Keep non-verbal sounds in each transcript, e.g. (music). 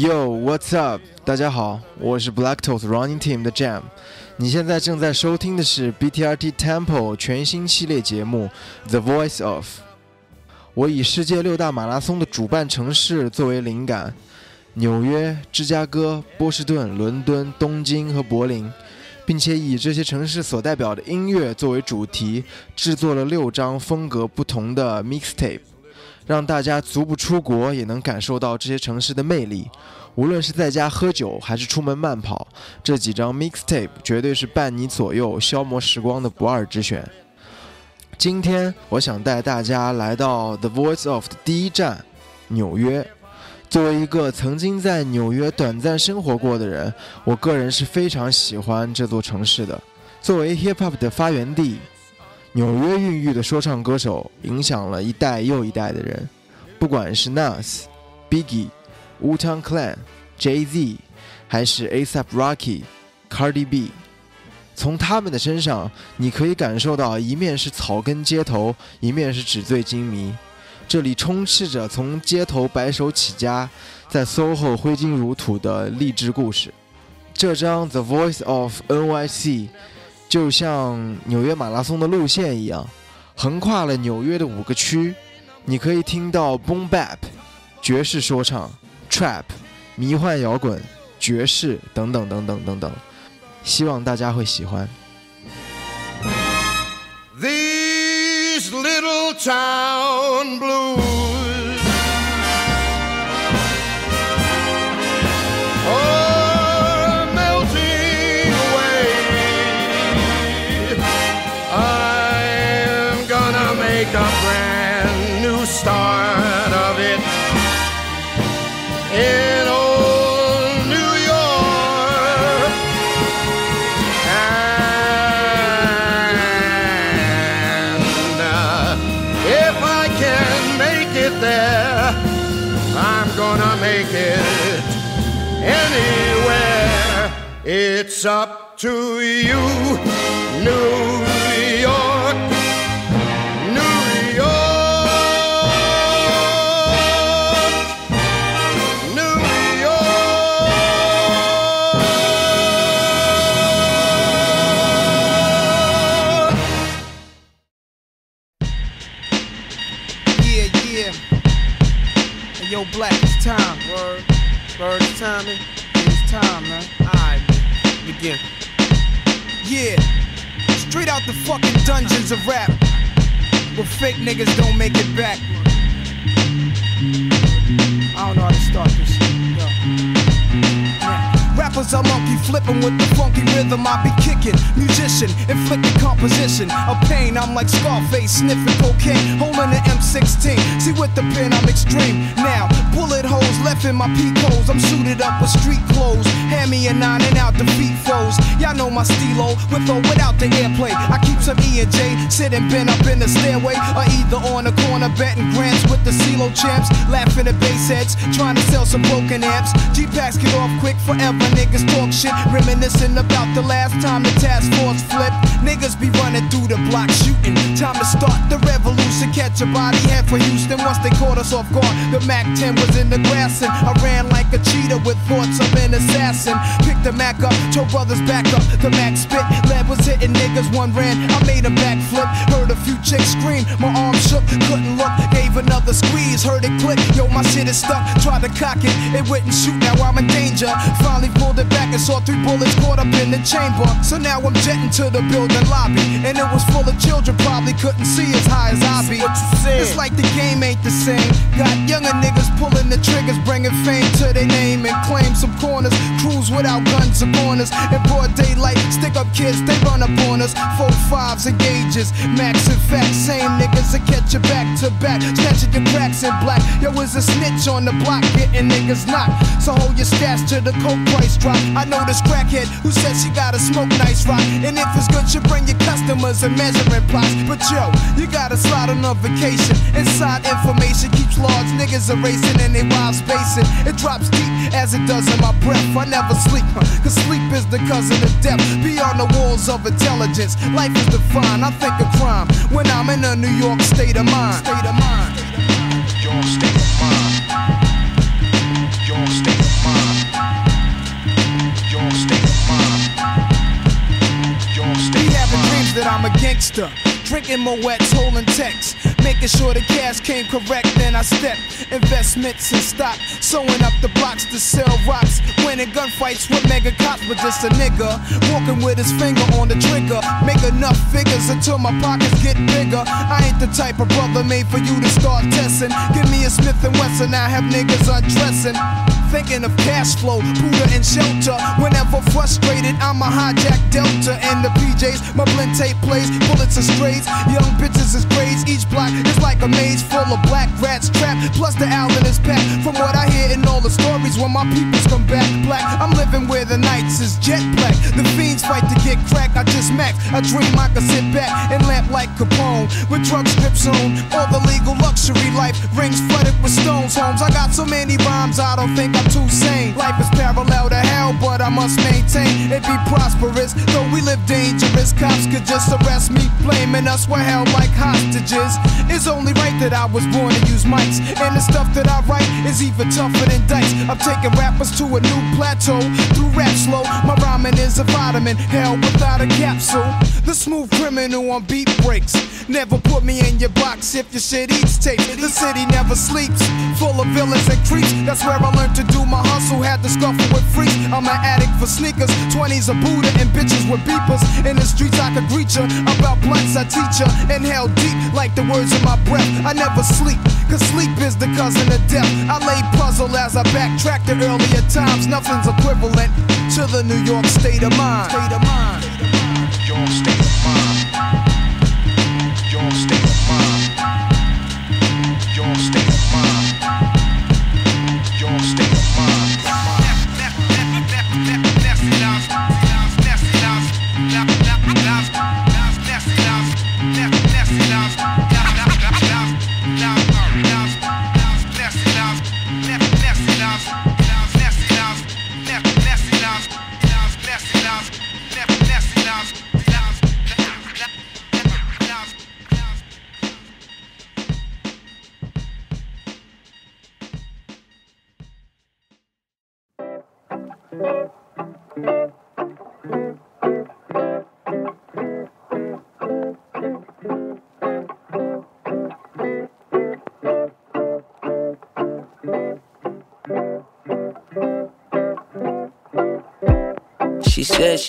Yo, what's up？大家好，我是 Black Toes Running Team 的 Jam。你现在正在收听的是 BTRT Temple 全新系列节目《The Voice of》。我以世界六大马拉松的主办城市作为灵感，纽约、芝加哥、波士顿、伦敦、东京和柏林，并且以这些城市所代表的音乐作为主题，制作了六张风格不同的 mixtape。让大家足不出国也能感受到这些城市的魅力。无论是在家喝酒还是出门慢跑，这几张 mixtape 绝对是伴你左右、消磨时光的不二之选。今天我想带大家来到 The Voice of 的第一站——纽约。作为一个曾经在纽约短暂生活过的人，我个人是非常喜欢这座城市的。作为 hip hop 的发源地。纽约孕育的说唱歌手影响了一代又一代的人，不管是 Nas、Biggie、Wu-Tang Clan、Jay-Z，还是 A$AP Rocky、Cardi B，从他们的身上，你可以感受到一面是草根街头，一面是纸醉金迷。这里充斥着从街头白手起家，在 SoHo 挥金如土的励志故事。这张《The Voice of NYC》。就像纽约马拉松的路线一样，横跨了纽约的五个区，你可以听到 boom bap、爵士说唱、trap、迷幻摇滚、爵士等等等等等等，希望大家会喜欢。These little town blue It's up to you, New Real. Yeah, yeah, and your black, it's time. Word, word, timing. Begin. Yeah, straight out the fucking dungeons of rap. Where fake niggas don't make it back. I don't know how to start this. Rappers are monkey flipping with the funky rhythm I be kicking. Musician, inflicting composition of pain. I'm like Scarface sniffing cocaine, holding an M16. See with the pen I'm extreme. Now bullet holes left in my peak holes. I'm suited up with street clothes. Hand me a nine and out the feet foes. Y'all know my stilo with or without the airplay. I keep some E and J sitting bent up in the stairway, or either on the corner betting grants with the CeeLo champs, laughing at bass heads, trying to sell some broken amps. G packs get off quick forever niggas talk shit, reminiscing about the last time the task force flipped. Niggas be running through the block shooting. Time to start the revolution. Catch a body head for Houston once they caught us off guard. The MAC 10 was in the grass and I ran like a cheetah with thoughts of an assassin. Picked the Mac up, told brothers back up. The Mac spit, lead was hitting niggas. One ran, I made a backflip. Heard a few chicks scream, my arm shook, couldn't look. Gave another squeeze, heard it click. Yo, my shit is stuck. Tried to cock it, it wouldn't shoot. Now I'm in danger. Finally pulled pulled it back and saw three bullets caught up in the chamber. So now I'm jetting to the building lobby. And it was full of children, probably couldn't see as high as I be. It's like the game ain't the same. Got younger niggas pulling the triggers, bringing fame to their name and claim some corners. Cruise without guns or corners. In broad daylight, stick up kids, they run up on us. Four fives and gauges, max and facts. Same niggas that catch you back to back. Snatching your cracks in black. Yo, is a snitch on the block, getting niggas knocked. So hold your stash to the coke price drop. I know this crackhead who said she gotta smoke nice rock. And if it's good, you bring your customers and measuring plots. But yo, you gotta slide on a vacation. Inside information keeps large niggas erasing and they wild spacing. It drops deep as it does in my breath. I never sleep, cause sleep is the cousin of death. Beyond the walls of intelligence, life is defined. I think of crime when I'm in a New York state of mind. State of mind. Your state of mind. Your state of mind. Your state of mind. Your Be state of having mind. dreams that I'm a gangster. Drinking Moet's, holding texts. Making sure the cash came correct, then I step. Investments in stock. Sewing up the blocks to sell rocks. Winning gunfights with mega cops, but just a nigga. Walking with his finger on the trigger. Make enough figures until my pockets get bigger. I ain't the type of brother made for you to start testing. Give me a Smith and Wesson, I have niggas undressing. Thinking of cash flow, Buddha and shelter. Whenever frustrated, I'm a hijack Delta and the PJs. My blend tape plays, bullets and strays. Young bitches is grades. Each block is like a maze full of black rats trapped. Plus the owl is his pack. From what I hear in all the stories, when my peoples come back black, I'm living where the nights is jet black. The fiends fight to get crack. I just max. I dream I could sit back and lamp like Capone with drug strips on. All the legal luxury life rings flooded with stones. Homes. I got so many rhymes, I don't think I'm too sane. Life is parallel to hell, but I must maintain it be prosperous. Though we live dangerous, cops could just arrest me, blaming us we're held like hostages. It's only right that I was born to use mics, and the stuff that I write is even tougher than dice. I'm taking rappers to a new plateau through rap slow. My rhyming is a vitamin, hell without a capsule. The smooth criminal on beat breaks. Never put me in your box if your shit eats tape. The city never sleeps, full of villains and creeps. That's where I learned to do my hustle. Had to scuffle with freaks. I'm an addict for sneakers, 20s a Buddha and bitches with beepers. In the streets I could greet ya. About blunts I teach ya. Inhale deep like the words in my breath. I never sleep, cause sleep is the cousin of death. I lay puzzle as I backtrack to earlier times. Nothing's equivalent to the New York state of mind. State of mind. Your state of mind. Your state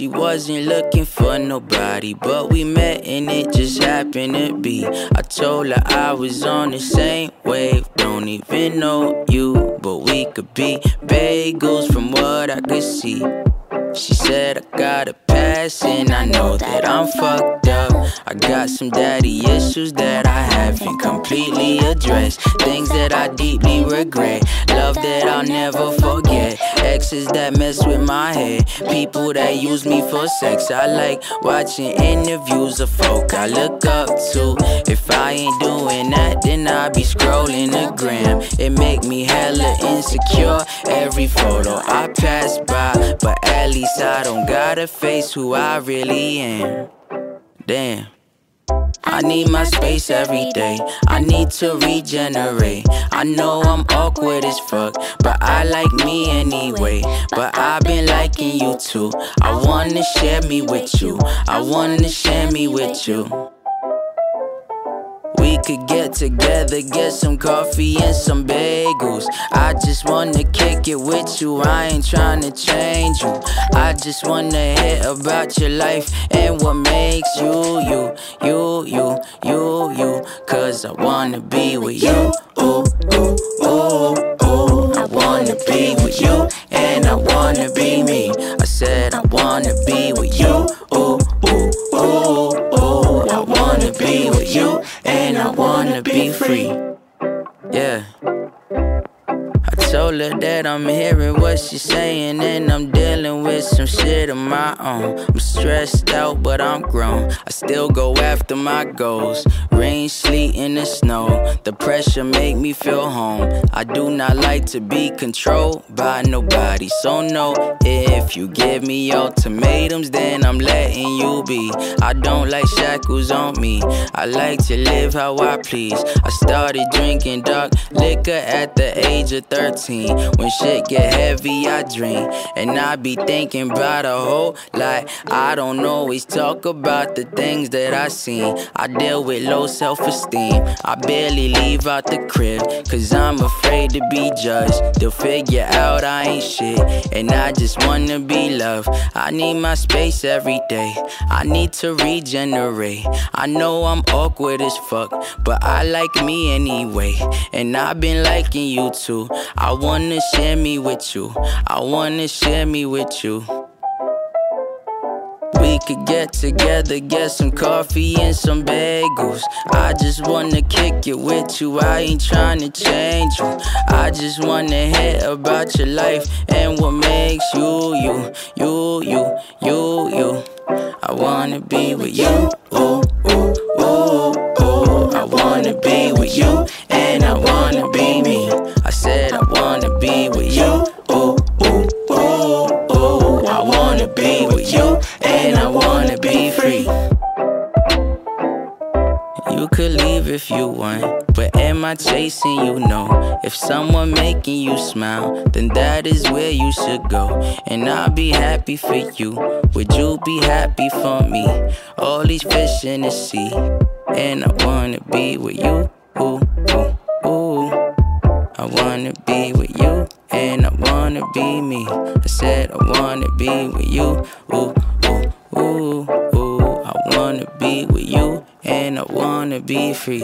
She wasn't looking for nobody, but we met and it just happened to be. I told her I was on the same wave, don't even know you, but we could be bagels from what I could see. She said I got a pass and I know that I'm fucked up. I got some daddy issues that I haven't completely addressed. Things that I deeply regret. Love that I'll never forget. Exes that mess with my head. People that use me for sex. I like watching interviews of folk I look up to. If I ain't doing that, then I be scrolling the gram. It make me hella insecure. Every photo I pass by, but at least I don't gotta face who I really am. Damn. I need my space every day. I need to regenerate. I know I'm awkward as fuck, but I like me anyway. But I've been liking you too. I wanna share me with you. I wanna share me with you. Could get together, get some coffee and some bagels. I just wanna kick it with you. I ain't tryna change you. I just wanna hear about your life and what makes you you, you, you, you, you. Cause I wanna be with you. Ooh, ooh, ooh, ooh. I wanna be with you and I wanna be me. I said I wanna be with you. Ooh, ooh, ooh, ooh. I wanna be with you and I wanna be free. Yeah. Her that I'm hearing what she's saying, and I'm dealing with some shit of my own. I'm stressed out, but I'm grown. I still go after my goals. Rain, sleet, and the snow. The pressure make me feel home. I do not like to be controlled by nobody. So no, if you give me ultimatums, then I'm letting you be. I don't like shackles on me. I like to live how I please. I started drinking dark liquor at the age of 13. When shit get heavy, I dream. And I be thinking about a whole lot. I don't always talk about the things that I seen. I deal with low self esteem. I barely leave out the crib, cause I'm afraid to be judged. They'll figure out I ain't shit. And I just wanna be loved. I need my space every day. I need to regenerate. I know I'm awkward as fuck, but I like me anyway. And I've been liking you too. I wanna share me with you. I wanna share me with you. We could get together, get some coffee and some bagels. I just wanna kick it with you, I ain't trying to change you. I just wanna hear about your life and what makes you, you, you, you, you, you. I wanna be with you, If someone making you smile, then that is where you should go. And I'll be happy for you. Would you be happy for me? All these fish in the sea, and I wanna be with you. Ooh, ooh, ooh. I wanna be with you, and I wanna be me. I said I wanna be with you. Ooh, ooh, ooh, ooh. I wanna be with you, and I wanna be free.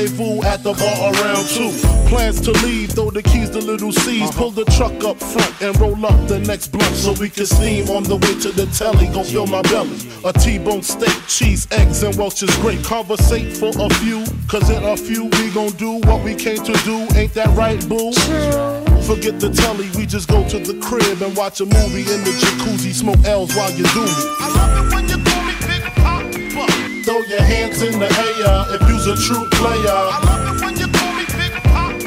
at the bar around two. Plans to leave, throw the keys to little C's. Pull the truck up front and roll up the next blunt so we can steam on the way to the telly. Gon' fill my belly. A T-bone steak, cheese, eggs, and Welch's grape. Conversate for a few, cause in a few we gon' do what we came to do. Ain't that right, boo? Forget the telly, we just go to the crib and watch a movie in the jacuzzi. Smoke L's while you do me. Throw your hands in the air if you's a true player. I love it when you call me Big Papa.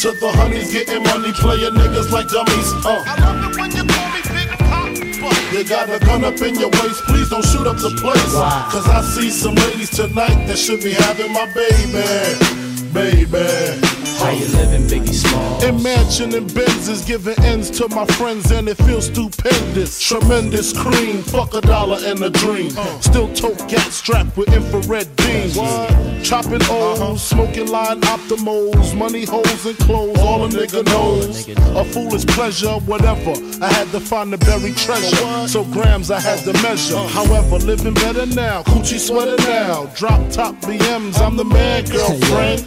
To the honeys getting money, playing niggas like dummies. Uh. I love it when you call me Big Papa. You got a gun up in your waist, please don't shoot up the place. Cause I see some ladies tonight that should be having my baby. Baby. How you living, Biggie Small? Imagine and Benzes giving ends to my friends and it feels stupendous. Tremendous cream, fuck a dollar and a dream. Still tote gat strapped with infrared beams. Chopping O's, smoking line optimals, money holes and clothes, all a nigga knows. A foolish pleasure, whatever. I had to find the buried treasure, so grams I had to measure. However, living better now, coochie sweater now. Drop top BMs, I'm the man, girlfriend.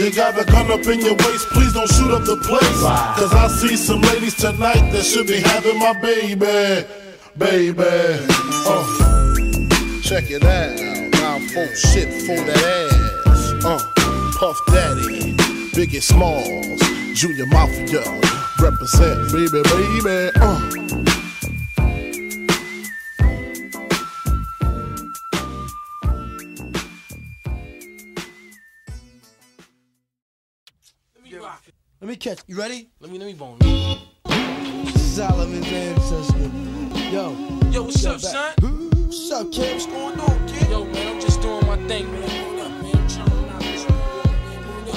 You got a gun up in your waist, please don't shoot up the place. Cause I see some ladies tonight that should be having my baby. Baby. Uh. Check it out. Now folks shit for that ass. Uh. Puff Daddy, Biggie Smalls, Junior Mafia, represent, baby, baby. Uh. Let me catch. You ready? Let me let me bone. Solomon Ancestor. Yo. Yo, what's Yo, up, back. son? What's up, kid? What's going on, kid? Yo, man, I'm just doing my thing, man. What man? I'm chilling out this.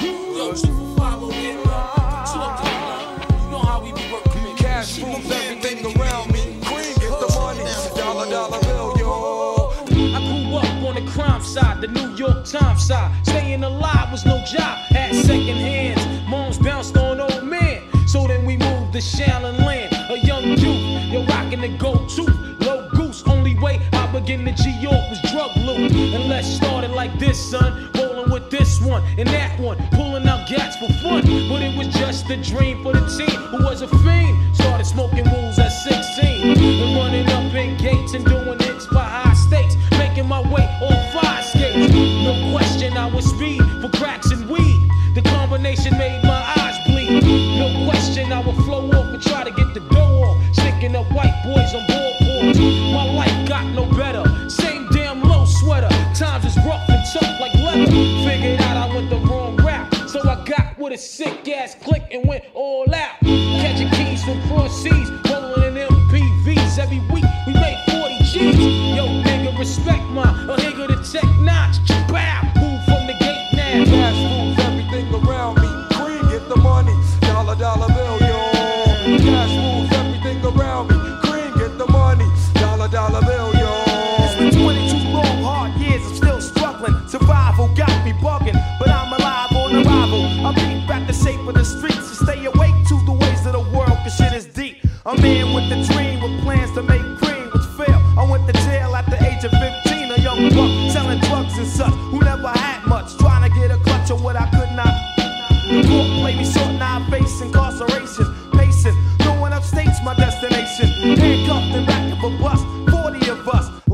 Yo, two over here, man. Chill up to the line. You know how we be working, man. Cash moves everything around me. Cream, get the money. Dollar, dollar bill, yo. I grew up on the crime side, the New York Times side. Staying alive was no job, had second hands. Bounced on old man. So then we moved to Shaolin Land, a young youth. You're rocking the gold tooth, low goose. Only way I begin to G York was drug loot. And let's start it like this, son. Rolling with this one and that one, pulling out gats for fun. But it was just a dream for the team who was a fiend. Started smoking rules at 16 and running up in gates and doing hits for high stakes. Making my way on five skates. No question, I was speed for cracks and weed. The combination made. No question, I would flow off and try to get the dough off. Sticking up white boys on board My life got no better. Same damn low sweater. Times is rough and tough like leather. Figured out I went the wrong rap. So I got with a sick ass click and went all out. Catching keys from cross seas, rolling in MPVs. Every week we made 40 G's. Yo, nigga, respect my a nigga the tech notch. Bow, Dollar, bill, yo. Cash moves everything around me. Cream, get the money. Dollar, dollar bill, It's yo. been 22 long, hard years, I'm still struggling. Survival got me bugging, but I'm alive on arrival. I beat back the shape of the streets to stay awake to the ways of the world, cause shit is deep. A man with a dream with plans to make cream, which failed. I went to jail at the age of 15, a young buck selling drugs and such, who never had much, trying to get a clutch of what I could not. The played me short,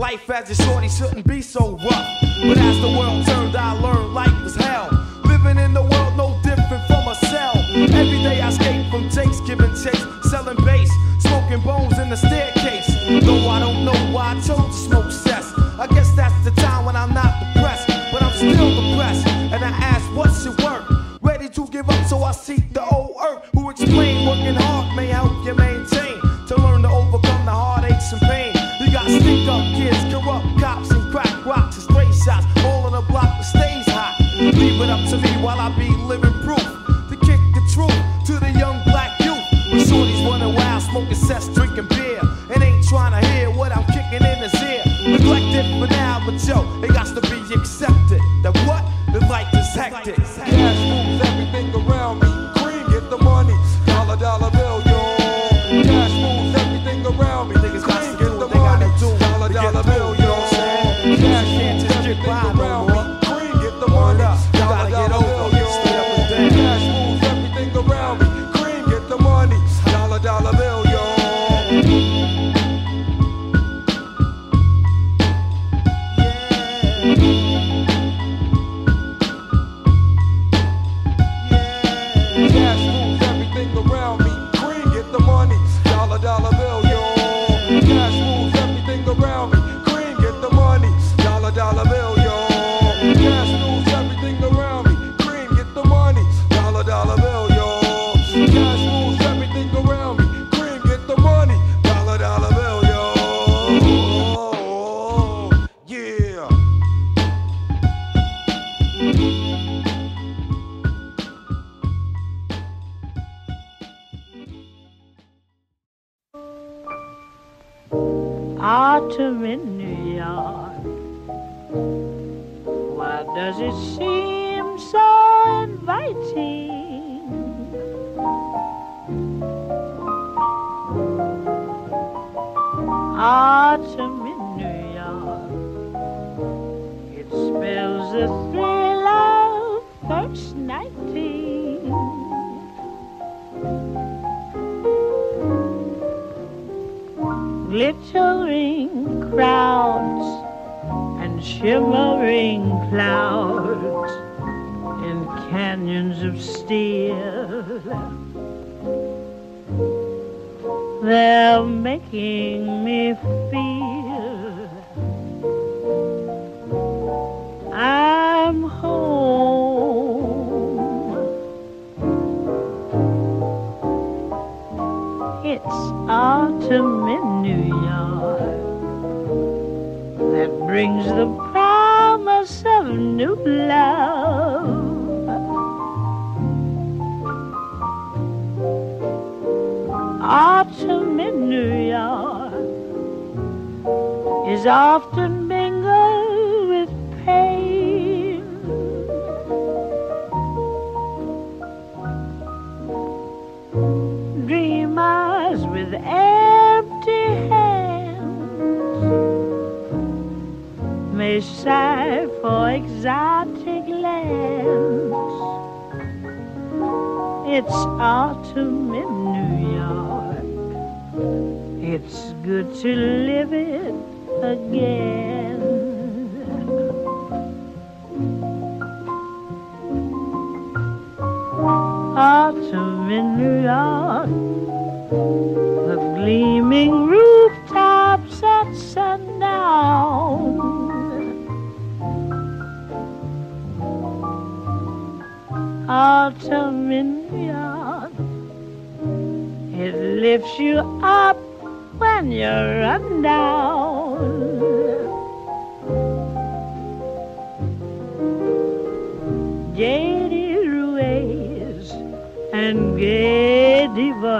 Life as a shorty shouldn't be so rough. But as the world turned, I learned life was hell. Living in the world no different from a cell. Every day I escape from takes, giving chase, selling bass, smoking bones in the staircase. Though I don't know why I chose to smoke cess. I guess that's the time when I'm not depressed, but I'm still depressed. And I ask, what's it worth? Ready to give up, so I seek the old earth. Who explain working hard may help you maintain. Stick up kids, corrupt cops, and crack rocks and stray shots. All in a block that stays hot. Leave it up to me while I be living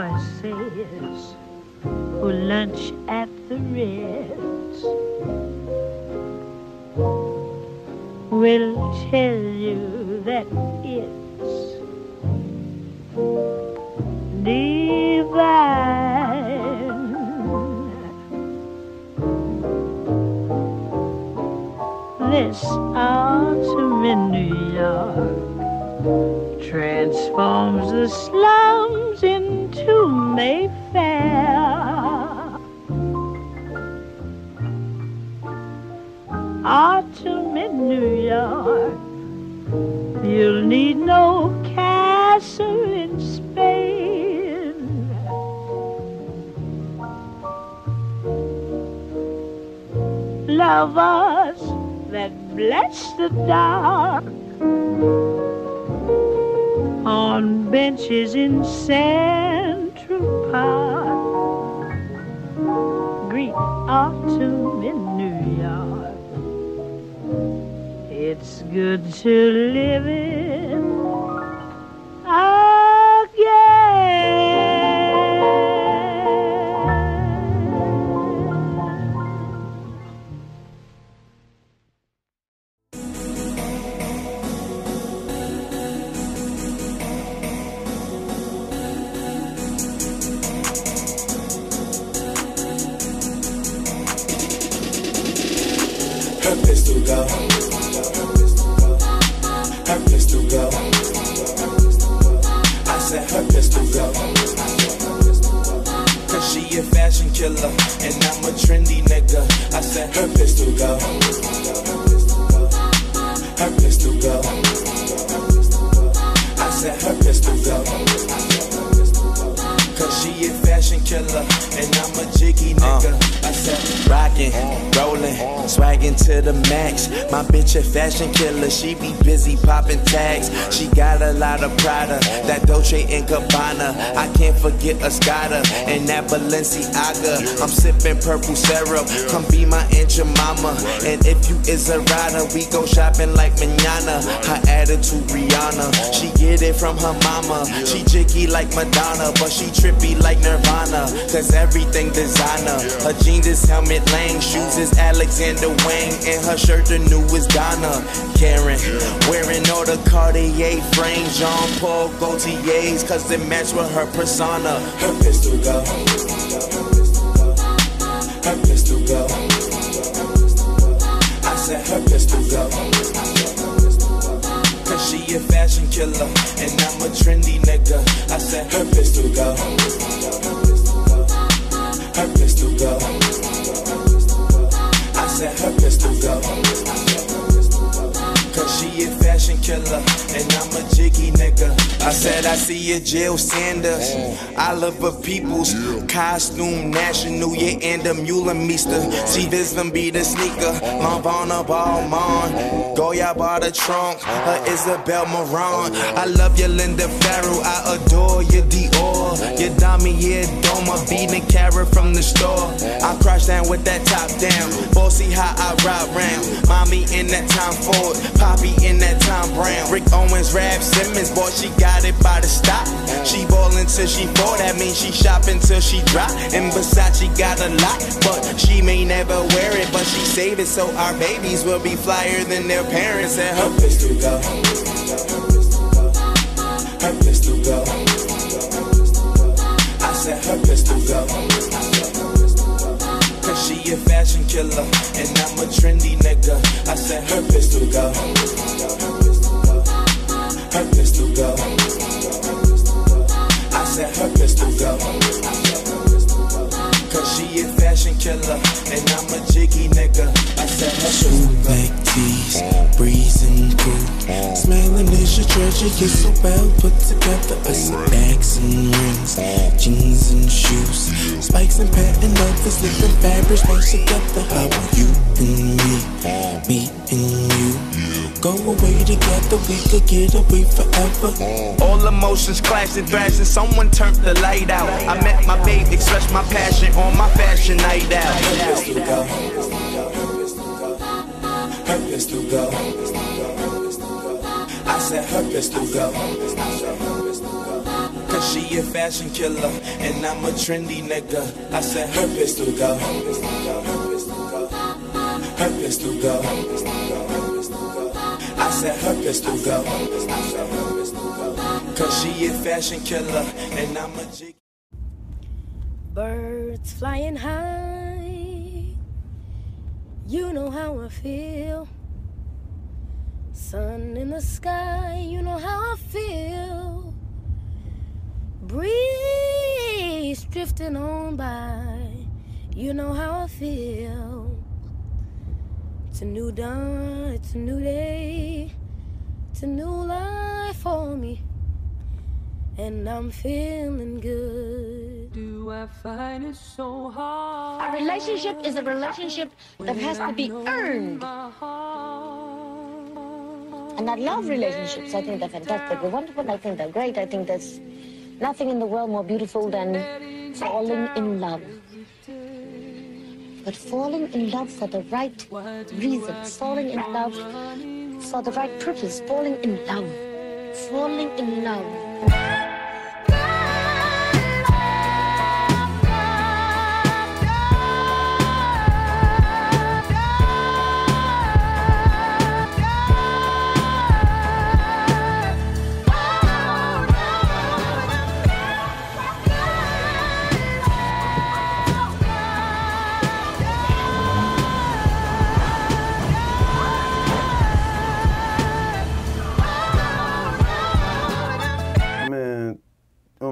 voices who lunch at the Ritz will tell you that it's divine. This autumn in New York transforms the slums into Mayfair. Autumn in New York, you'll need no castle in Spain. Lovers that bless the dark on benches in Central Park. Greet autumn in New York. It's good to live it again. Go. Her pistol go. I said her pistol go. Cause she a fashion killer and I'm a trendy nigga. I said her pistol go. Her pistol go. I said her pistol go. Cause she a fashion killer and I'm a jig jiggy uh. nigga. I said, rockin', rollin', swaggin' to the max. My bitch a fashion killer, she be busy poppin' tags. She got a lot of Prada, that Dolce and Gabbana. I can't forget Escada and that Balenciaga. I'm sippin' purple syrup, come be my aunt your mama. And if you is a rider, we go shopping like manana. Her attitude Rihanna, she get it from her mama. She jiggy like Madonna, but she trippy like Nirvana. Cause everything designer. Her jeans is Helmut Lang, shoes is Alexander Wang, and her shirt the newest Donna. Karan, wearing all the Cartier frames, Jean Paul Gaultier's, cause it match with her persona. Her pistol go. Her pistol go. I said her pistol go. Cause she a fashion killer, and I'm a trendy nigga. I said her pistol go. Her pistol go. I said her pistol go. She a fashion killer, and I'm a jiggy nigga. I said I see a Jil Sanders. I love her people's costume national, yeah, and Ann Demeulemeester. See this them be the sneaker. Lavana Balmain. Goya bought a trunk. Her Isabel Marant. Oh, I love your Linda Farrow. I adore your Dior. Your Dami, yeah, Doma. Beating carrot from the store. I crash down with that top down. Bossy how I ride round. Mommy in that Tom Ford. Poppy in that Tom Brown. Rick Owens, Raf Simons. Boy, she got it by the stop. She ballin' till she fall. That means she shopping till she drop. And Versace got a lot. But she may never wear it. But she save it so our babies will be flyer than their parents. And her pistol go. Her pistol go. I said her pistol go. A fashion killer, and I'm a trendy nigga. I said her pistol go. Her pistol go. I said her pistol go. She a fashion killer, and I'm a jiggy nigga. I said pistol go. Black breezing cool. Smelling is your treasure, you're so well put together. I see bags and rings, jeans and shoes. Spikes and patent leathers, different fabrics mixed together. How are you and me, me and you? Go away together, we could get away forever. All emotions clash and thrash, and someone turned the light out. I met my babe, expressed my passion on my fashion night out. Her pistol go. Her pistol go. I said her pistol go. Cause she a fashion killer, and I'm a trendy nigga. I said her pistol go. Her pistol go. I said her pistol go. Cause she a fashion killer, and I'm a jig. Birds flying high, you know how I feel. Sun in the sky, you know how I feel. Breeze drifting on by, you know how I feel. It's a new dawn, it's a new day, it's a new life for me, and I'm feeling good. Do I find it so hard? A relationship is a relationship that has to be earned. And I love relationships. I think they're fantastic. They're wonderful. I think they're great. I think there's nothing in the world more beautiful than falling in love. But falling in love for the right reasons, falling in love for the right purpose, falling in love, falling in love.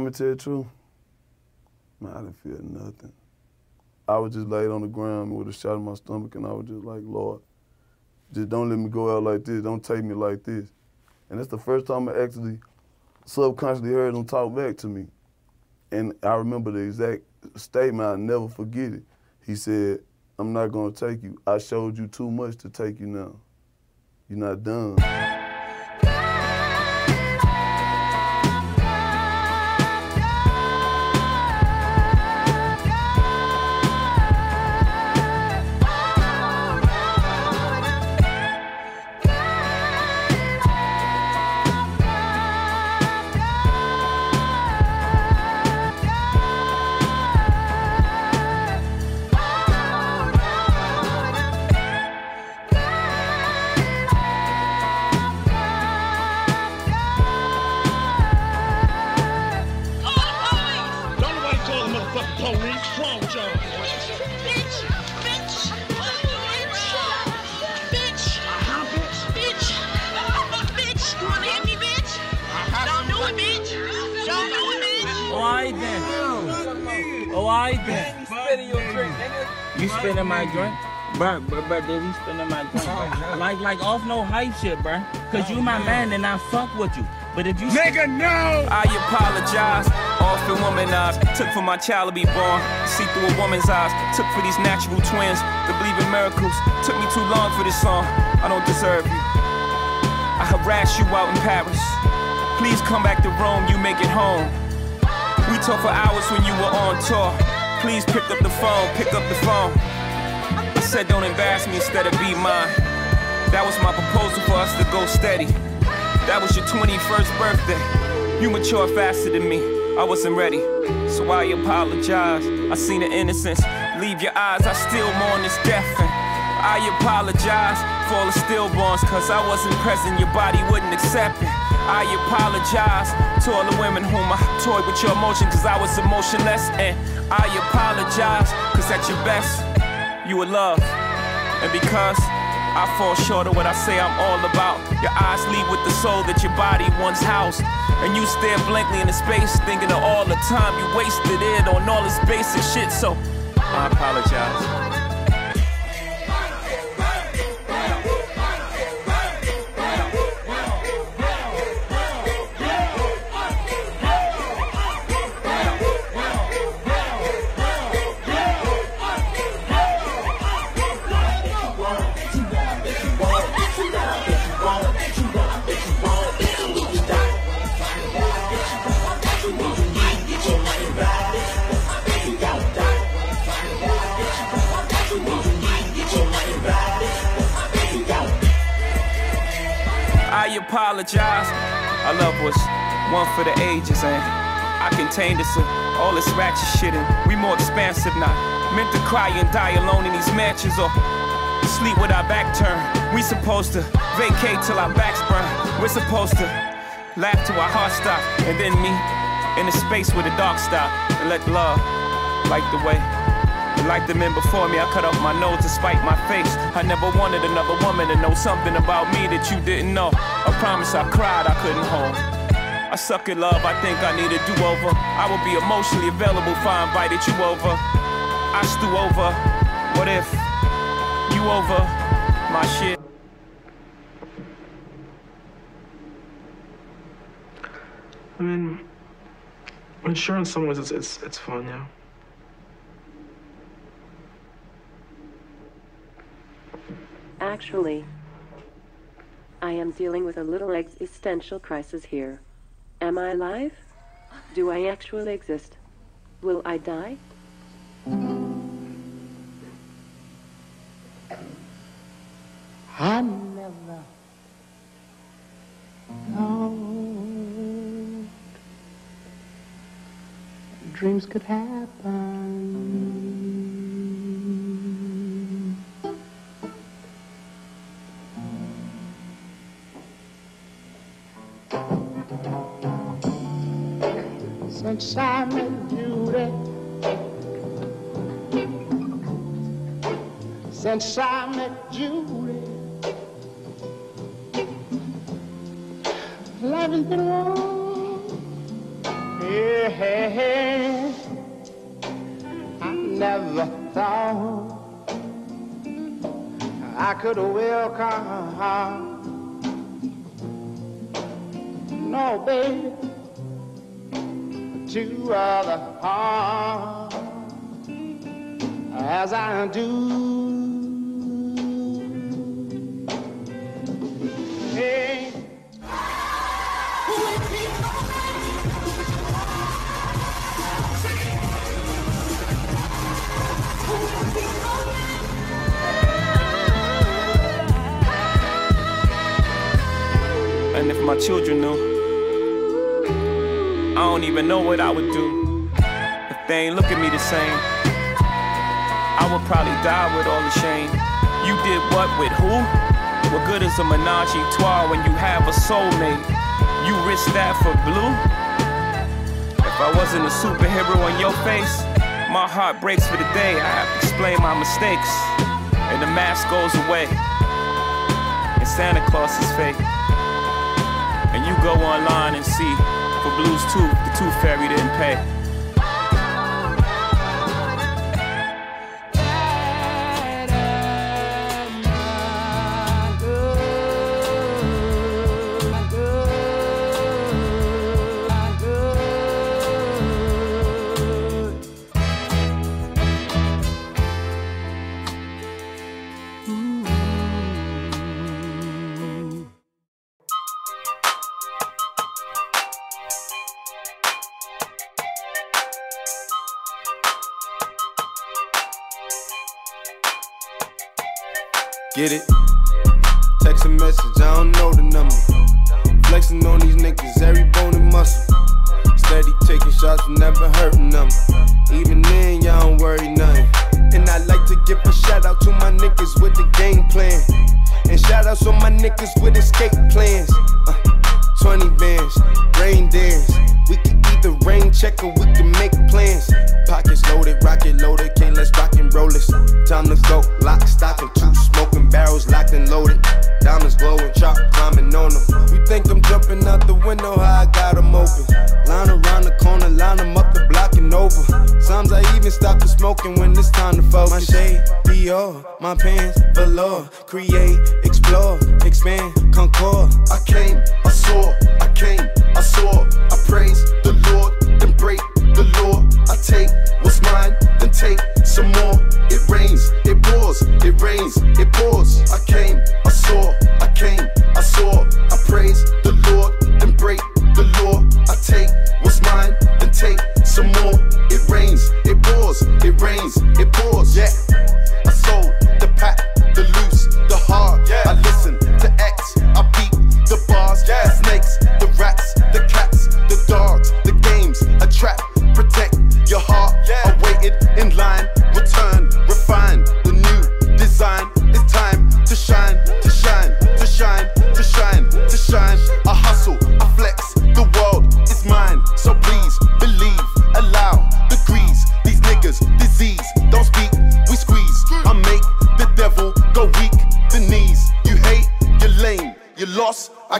Me tell you the truth? Man, I didn't feel nothing. I was just laid on the ground with a shot in my stomach, and I was just like, Lord, just don't let me go out like this. Don't take me like this. And that's the first time I actually subconsciously heard him talk back to me. And I remember the exact statement, I'll never forget it. He said, I'm not gonna take you. I showed you too much to take you now. You're not done. Then. Your drink, nigga. You spinning my drink? Bruh, bruh, bruh, did he spinning my drink? bruh? Oh. Like, like off no hype shit, bruh. Cause you my man and I fuck with you. But if you Nigga, no! I apologize. Off the Often womanized. Took for my child to be born. See through a woman's eyes. Took for these natural twins to believe in miracles. Took me too long for this song. I don't deserve you. I harassed you out in Paris. Please come back to Rome. You make it home. We talked for hours when you were on tour. Please pick up the phone. Pick up the phone. I said don't embarrass me instead of be mine. That was my proposal for us to go steady. That was your 21st birthday. You matured faster than me. I wasn't ready, so I apologize. I seen the innocence leave your eyes. I still mourn this death. And I apologize for all the stillborns, cause I wasn't present. Your body wouldn't accept it. I apologize to all the women whom I toyed with your emotion, cause I was emotionless. And I apologize, cause at your best, you were love. And because I fall short of what I say I'm all about. Your eyes lead with the soul that your body once housed. And you stare blankly into space, thinking of all the time you wasted it on all this basic shit. So I apologize. Apologize. I love was one for the ages, and I contained us all this ratchet shit, and we more expansive now. Meant to cry and die alone in these mansions, or sleep with our back turned. We supposed to vacate till our backs burn. We're supposed to laugh till our hearts stop, and then me in the space where the dark stop, and let love light the way. Like the men before me, I cut off my nose to spite my face. I never wanted another woman to know something about me that you didn't know. I promise I cried, I couldn't hold. I suck at love, I think I need a do-over. I will be emotionally available if I invited you over. I stew over. What if you over my shit? I mean, I'm sure in some ways it's it's, it's fun, yeah. Actually, I am dealing with a little existential crisis here. Am I alive? Do I actually exist? Will I die? I'm never thought dreams could happen. Since I met Judy, since I met Judy. Life has been wrong. Yeah, I never thought I could welcome. No, baby, to other arms. as I do. Hey. And if my children knew, don't even know what I would do if they ain't look at me the same. I would probably die with all the shame. You did what with who? What good is a menage a trois when you have a soulmate? You risk that for blue? If I wasn't a superhero on your face, my heart breaks for the day. I have to explain my mistakes, and the mask goes away, and Santa Claus is fake. And you go online and see for Blues Tooth, the Tooth Fairy didn't pay.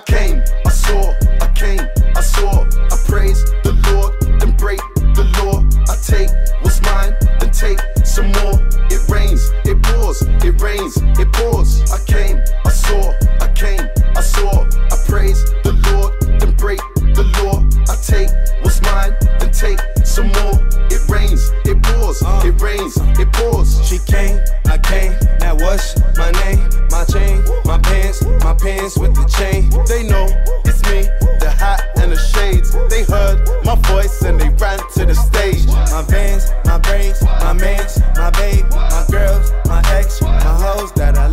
Came, I saw, I came, I saw. I praise the Lord, then break the law. I take what's mine, then take some more. It rains, it pours, it rains, it pours. I came, I saw, I came, I saw. I praise the Lord, then break the law. I take what's mine, then take some more. It rains, it pours, uh. it rains, it pours. She came, I came, now what's my name? My chain, my pants, my pants with the chain. And they ran to the stage. My vans, my braids, my mans, my babe, my girls, my ex, my hoes that I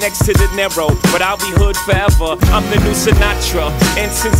next to De Niro. But I'll be hood forever. I'm the new Sinatra. And since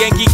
Yankee.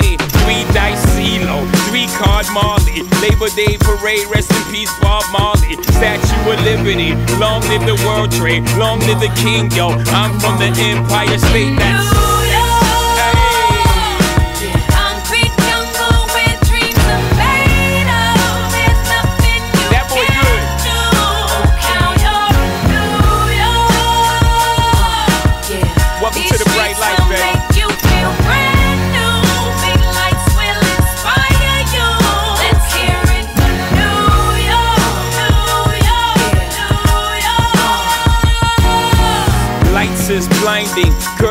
Three dice CeeLo, three card Marley. Labor Day parade, rest in peace, Bob Marley. Statue of Liberty, long live the World Trade, long live the King, yo. I'm from the Empire State. That's Concrete jungle where dreams are is blinding.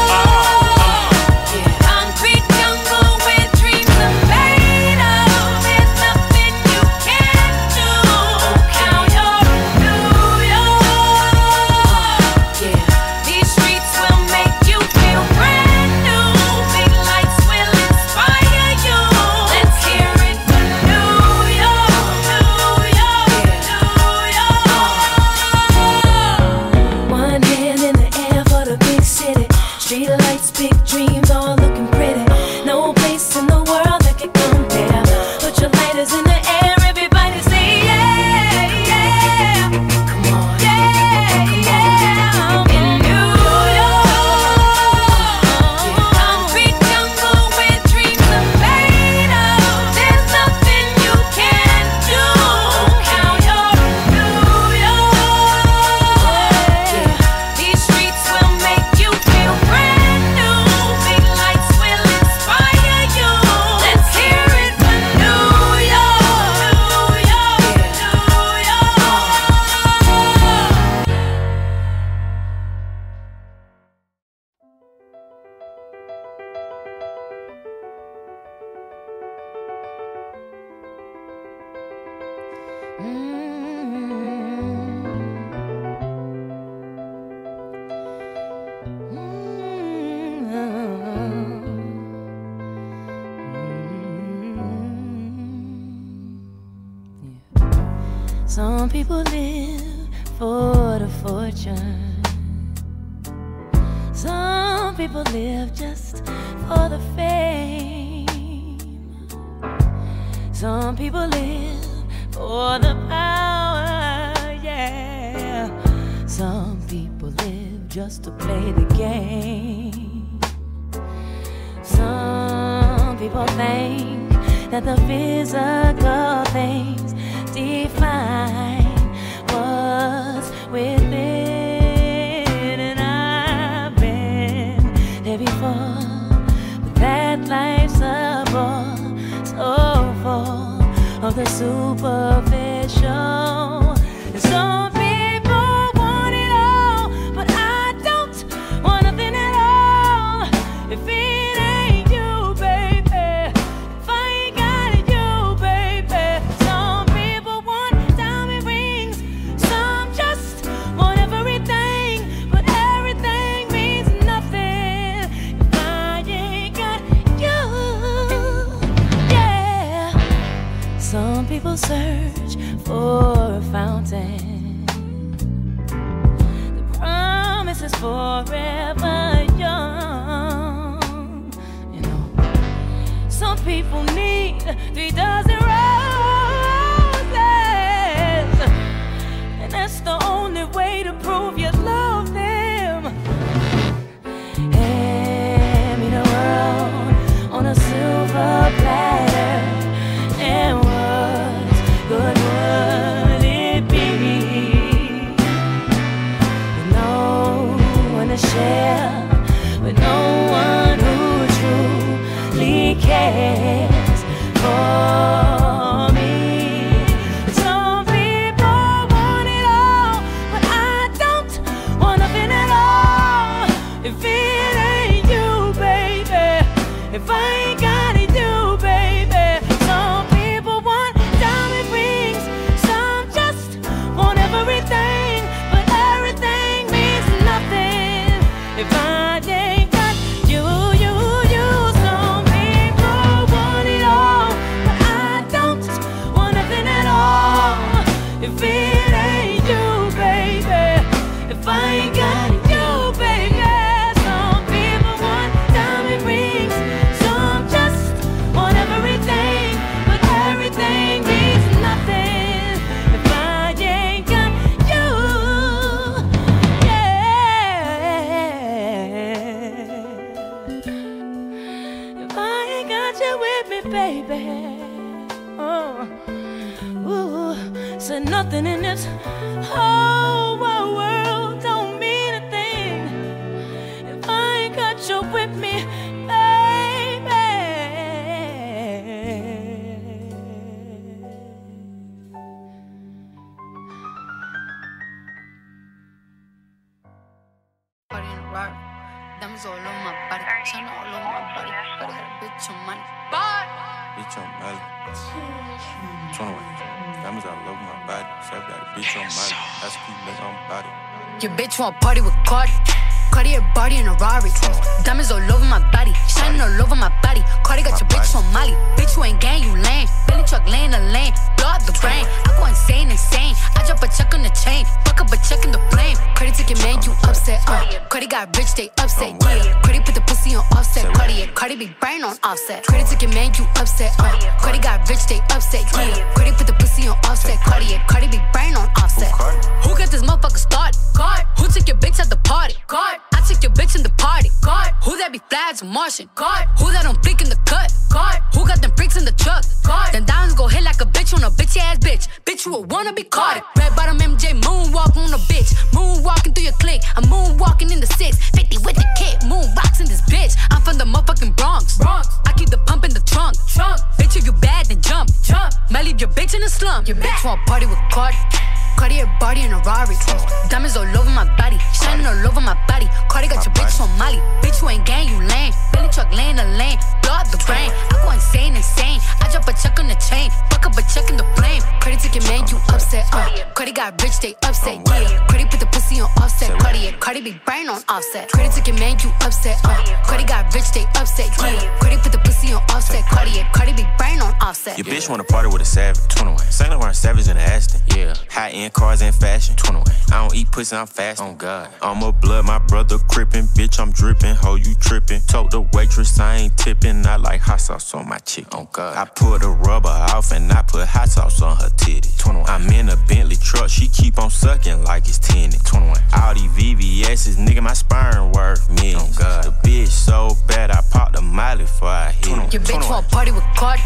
Pussy, I'm fast. Oh God. I'm a blood, my brother crippin'. Bitch, I'm drippin'. Ho, you trippin'. Told the waitress I ain't tippin'. I like hot sauce on my chick. Oh God. I pulled the rubber off and I put hot sauce on her titty. 21. I'm in a Bentley truck. She keep on sucking like it's 10. 21. All these VVS's, nigga, my sperm worth millions. Oh God. The bitch so bad, I popped a miley before I hit it. Your bitch want party with Cardi.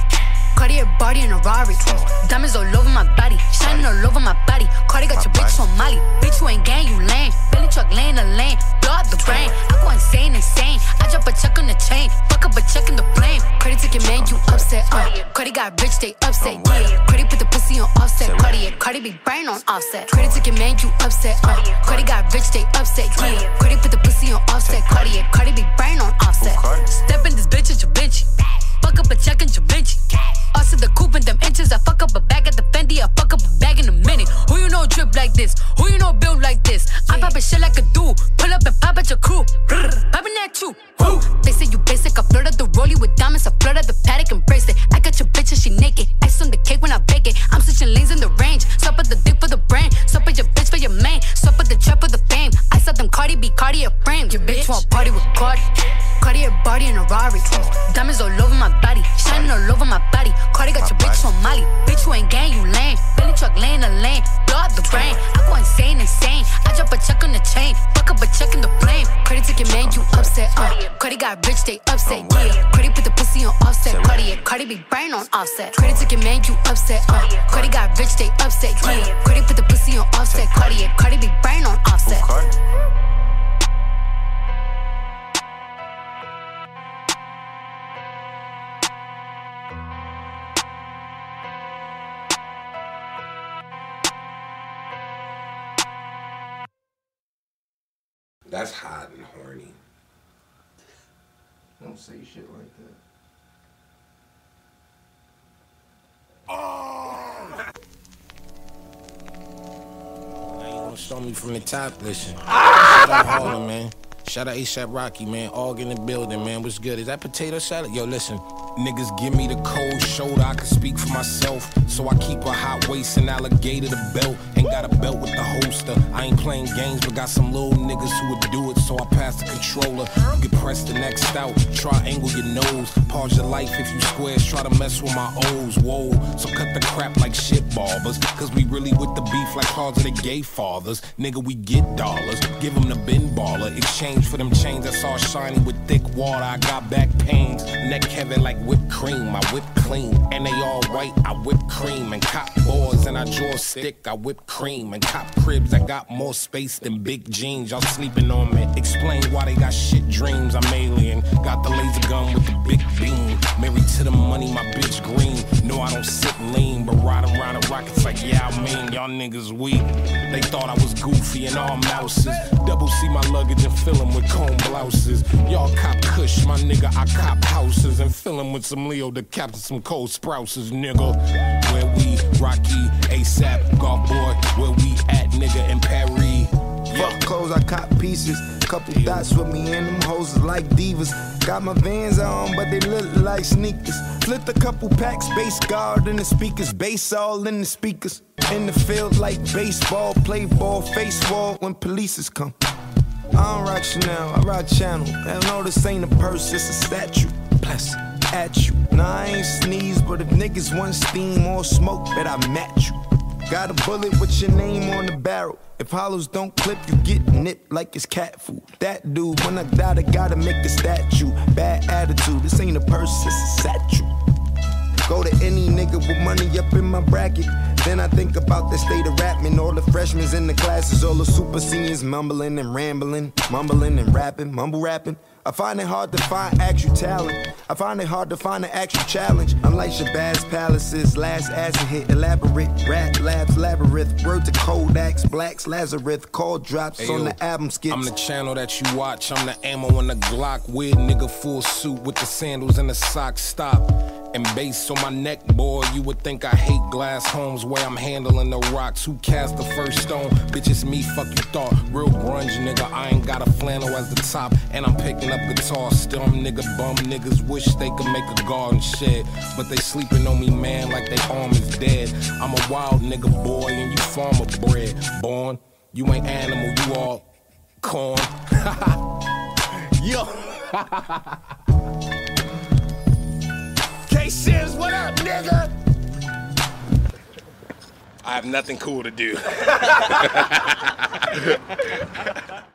Cartier body in a Rari. Diamonds all over my body, shining all over my body. Cardi got your bitch on Molly. Bitch, you ain't gang, you lame. Billy truck laying the lane, blow out the brain. I go insane, insane. I drop a check on the chain, fuck up a check in the flame. Took your man, you upset. Uh. Cardi got rich, they upset. Yeah. Cardi put the pussy on offset. Cardi, Cardi be brain on offset. Took your man, you upset. Uh. Cardi got rich, they upset. Yeah. Cardi put the pussy on offset. Cardi, Cardi be brain on offset. Step in this bitch at your bitch. Fuck up a check in bitch. Us in the coupe in them inches. I fuck up a bag at the Fendi. I fuck up a bag in a minute. Who you know drip like this? Who you know build like this? I'm popping shit like a dude. Pull up and pop at your crew. Popping at you. Woo. They say you basic. I flirt at the rollie with diamonds. I flirt at the Patek and bracelet. I got your bitch and she naked. Ice on the cake when I bake it. I'm switching lanes in the range. Stop at the dick for the brand. Stop at your bitch for your man. Stop at the trap for the Cardi B, Cartier frame. Your bitch want party with Cardi. Cartier body in a Rari. Diamonds all over my body. Shining all over my body. Cardi got your bitch on Molly. Bitch, you ain't gang, you lame. Billy truck laying the lane. Blow out the brain. I go insane, insane. I drop a check on the chain. Fuck up a check in the flame. Cardi took your man, you upset. Uh. Cardi got rich, they upset. Yeah. Cardi put the pussy on offset. Cardi, Cardi be brain on offset. Cardi took your man, you upset. Uh. Cardi got rich, they upset. Yeah. Cardi put the pussy on offset. Cardi, Cardi be brain on offset. That's hot and horny. Don't say shit like that. Now you gonna show me from the top, listen. Shout out Harlem, man. Shout out ASAP Rocky, man. All in the building, man. What's good? Is that potato salad? Yo, listen. Niggas give me the cold shoulder, I can speak for myself. So I keep a hot waist and alligator the belt. Ain't got a belt with the holster. I ain't playing games, but got some little niggas who would do it. So I pass the controller. You can press the next out. Triangle your nose. Pause your life if you squares. Try to mess with my O's. Whoa. So cut the crap like shit barbers. Cause we really with the beef like cars of the gay fathers. Nigga, we get dollars. Give them the bin baller. Exchange for them chains that's all shiny with thick water. I got back pains. Neck heavy like whipped cream. I whip clean. And they all white. I whip cream. And cop boards and I draw a stick. I whip cream. And cop cribs. I got more space than big jeans. Y'all sleeping on me. Explain why they got shit dreams. I'm alien. Got the laser gun with the big beam. Married to the money, my bitch green. No, I don't sit lean, but ride around the rockets like, yeah, I mean, y'all niggas weak. They thought I was goofy and all mouses. Double C my luggage and fill 'em with comb blouses. Y'all cop kush, my nigga, I cop houses and fill 'em with some Leo to captain some cold sprouses, nigga. Where we, Rocky, ASAP, golf boy, where we at, nigga, in Paris. Fuck clothes, I cop pieces. Couple dots with me and them hoes like divas. Got my vans on, but they look like sneakers. Flipped a couple packs, bass guard in the speakers, bass all in the speakers. In the field like baseball, play ball, face wall when polices come. I don't rock Chanel, I rock Channel. Hell no, this ain't a purse, it's a statue. Bless at you. Nah, I ain't sneeze, but if niggas want steam or smoke, bet I match you. Got a bullet with your name on the barrel. If hollows don't clip, you get nipped like it's cat food. That dude, when I die, I gotta make a statue. Bad attitude, this ain't a purse, it's a statue. Go to any nigga with money up in my bracket. Then I think about the state of rapping. All the freshmen in the classes, all the super seniors mumbling and rambling, mumbling and rapping, mumble rapping. I find it hard to find actual talent. I find it hard to find an actual challenge. I'm like Shabazz Palaces, last acid hit, elaborate rap labs, labyrinth. Word to Kodaks, Blacks, Lazarus, call drops Hey, on the album skits. I'm the channel that you watch. I'm the ammo on the Glock. Weird nigga full suit with the sandals and the socks. Stop. And bass on my neck, boy, you would think I hate glass homes where I'm handling the rocks. Who cast the first stone? Bitch, it's me, fuck you thought. Real grunge, nigga. I ain't got a flannel as the top, and I'm picking up guitar. Still, I'm nigga bum. Niggas wish they could make a garden shed, but they sleeping on me, man, like they arm is dead. I'm a wild nigga, boy, and you farmer bred. Born, you ain't animal, you all corn. (laughs) Yo. (laughs) K Sims, what up, nigga? I have nothing cool to do. (laughs)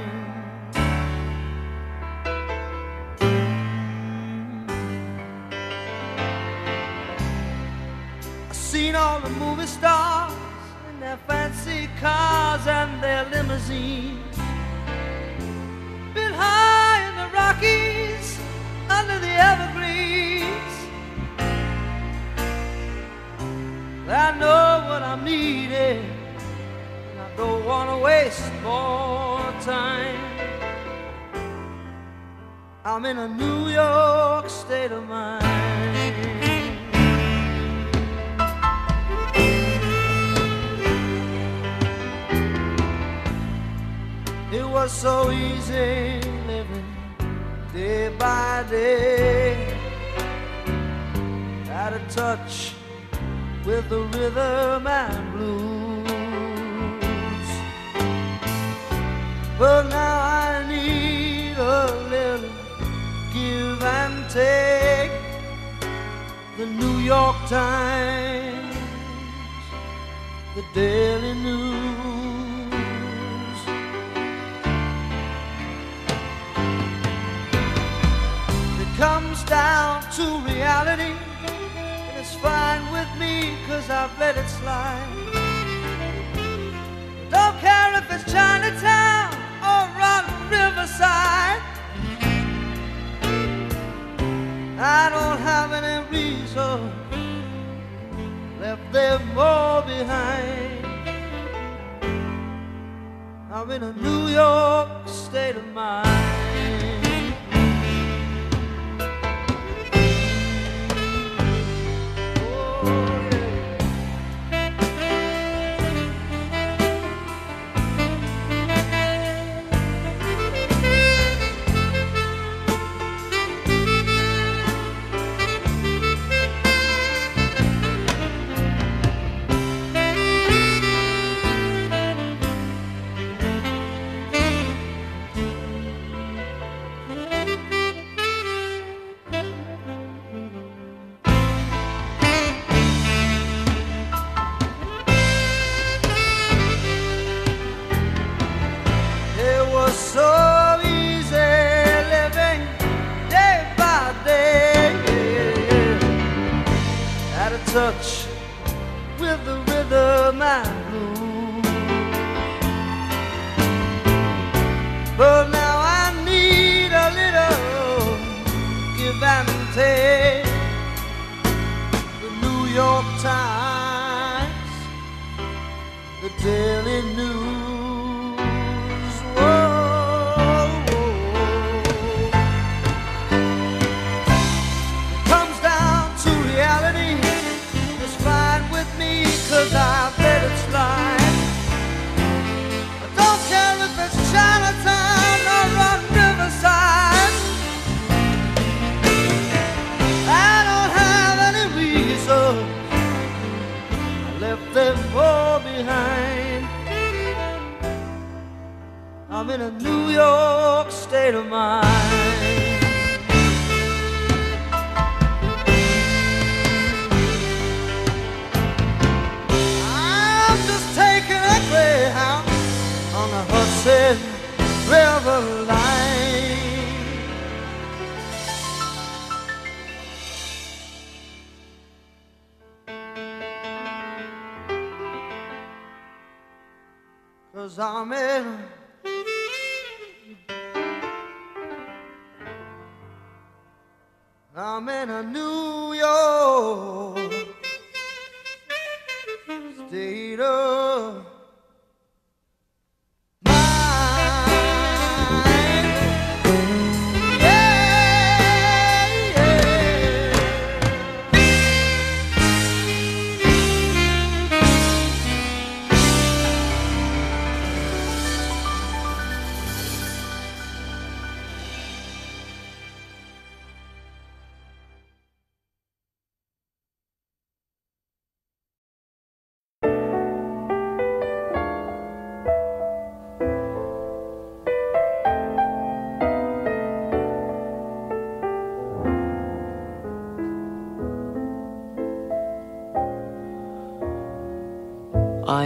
Seen all the movie stars in their fancy cars and their limousines. Been high in the Rockies, under the evergreens. I know what I'm needing, and I don't want to waste more time. I'm in a New York state of mind. It was so easy living day by day. Out of touch with the rhythm and blues. But now I need a little give and take. The New York Times, the Daily News. Down to reality, and it's fine with me, cause I've let it slide. Don't care if it's Chinatown or on Riverside. I don't have any reason left them all behind. I'm in a New York state of mind.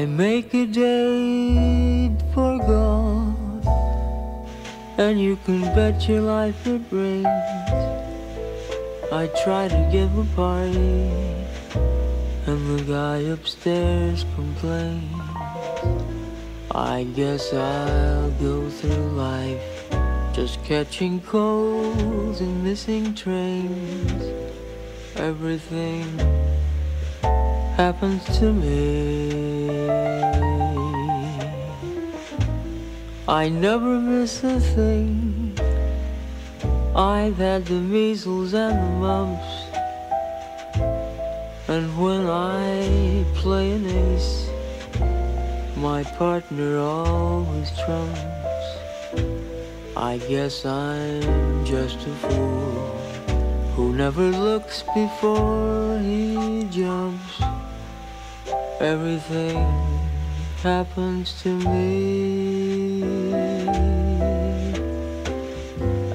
I make a date for God, and you can bet your life it rains. I try to give a party, and the guy upstairs complains. I guess I'll go through life just catching colds and missing trains. Everything happens to me. I never miss a thing. I've had the measles and the mumps. And when I play an ace, my partner always trumps. I guess I'm just a fool who never looks before he jumps. Everything happens to me.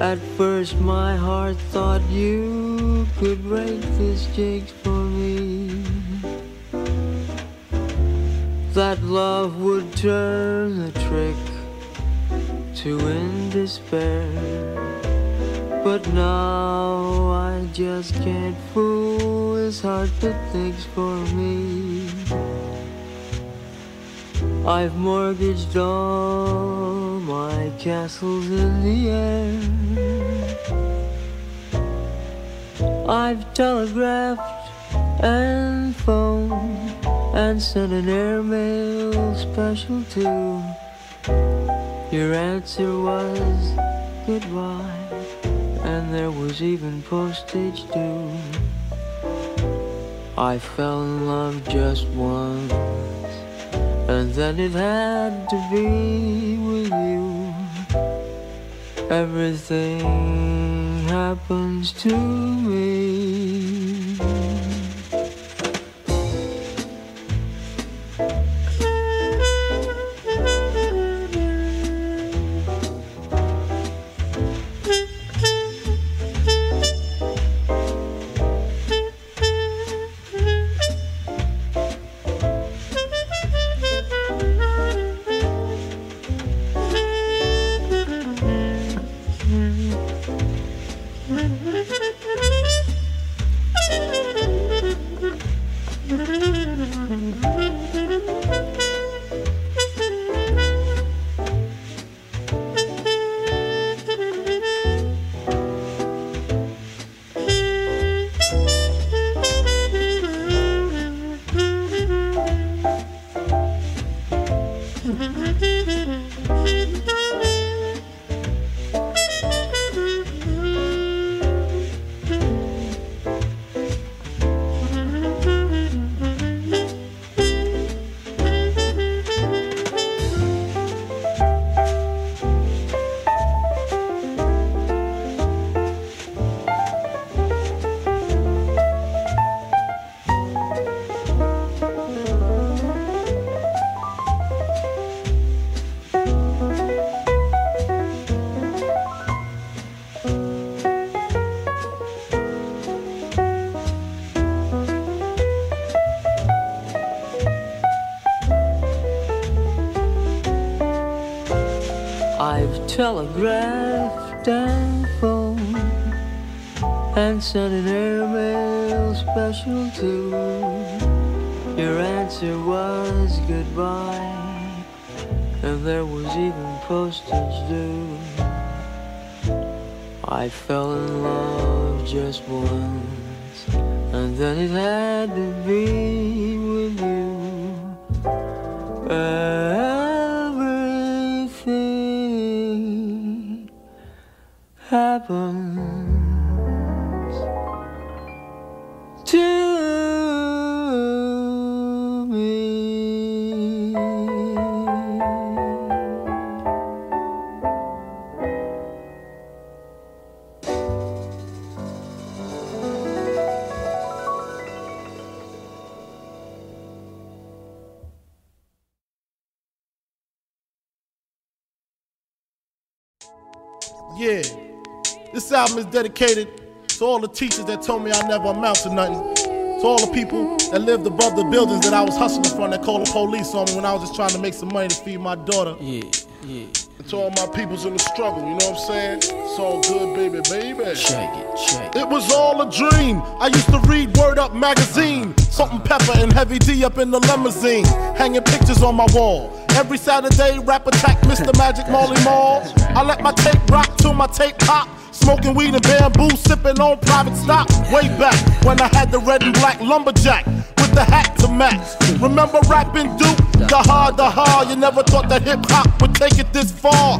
At first, my heart thought you could break this jigs for me. That love would turn the trick to end despair. But now I just can't fool his heart that thinks for me. I've mortgaged all my castles in the air. I've telegraphed and phoned and sent an airmail special too. Your answer was goodbye, and there was even postage due. I fell in love just once, and it had to be with you. Everything happens to me. I've telegraphed and sent an airmail special too. Your answer was goodbye, and there was even postage due. I fell in love just once, and then it had to be album is dedicated to all the teachers that told me I never amount to nothing. To all the people that lived above the buildings that I was hustling from that called the police on me when I was just trying to make some money to feed my daughter. Yeah, yeah. And to all my peoples in the struggle, you know what I'm saying? It's all good, baby, baby. Check it, check It was all a dream. I used to read Word Up magazine. Salt and pepper and heavy D up in the limousine. Hanging pictures on my wall. Every Saturday, rap attack Mr. Magic Molly Mall. I let my tape rock till my tape pop. Smoking weed and bamboo, sipping on private stock. Way back when I had the red and black lumberjack with the hat to match. Remember rapping Duke? The hard, the hard. You never thought that hip hop would take it this far.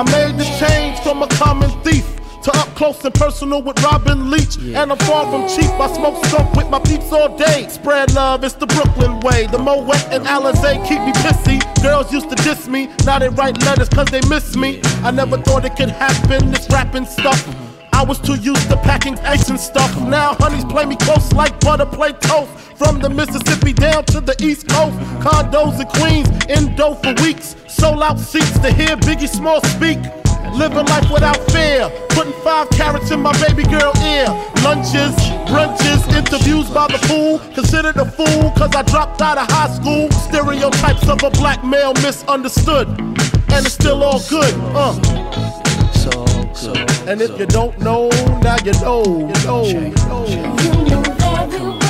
I made the change from a common thief to up close and personal with Robin Leach. And I'm far from cheap. I smoke skunk with my peeps all day. Spread love, it's the Brooklyn way. The Moet and Alizé keep me pissy. Girls used to diss me, now they write letters cause they miss me. I never thought it could happen, this rapping stuff. I was too used to packing ice and stuff. Now honeys play me close like butter play toast. From the Mississippi down to the East Coast, condos in Queens, indo for weeks. Sold out seats to hear Biggie Small speak. Living life without fear, putting five carrots in my baby girl ear. Lunches, brunches, interviews by the pool. Considered a fool cause I dropped out of high school. Stereotypes of a black male misunderstood. And it's still all good, uh. And if you don't know, now you know, you know, you know.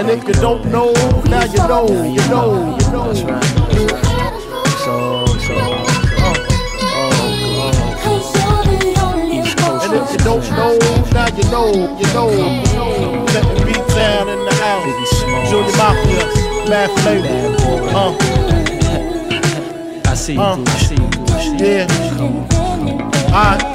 And if you don't know, now you know, you know, you know. So, so, And if you don't know, now you know, you know, you know. Letting beat down in the house. Junior Mafia, Mad Flavor. Uh. (laughs) I see you, Uh. I see you, Yeah. Alright. Junior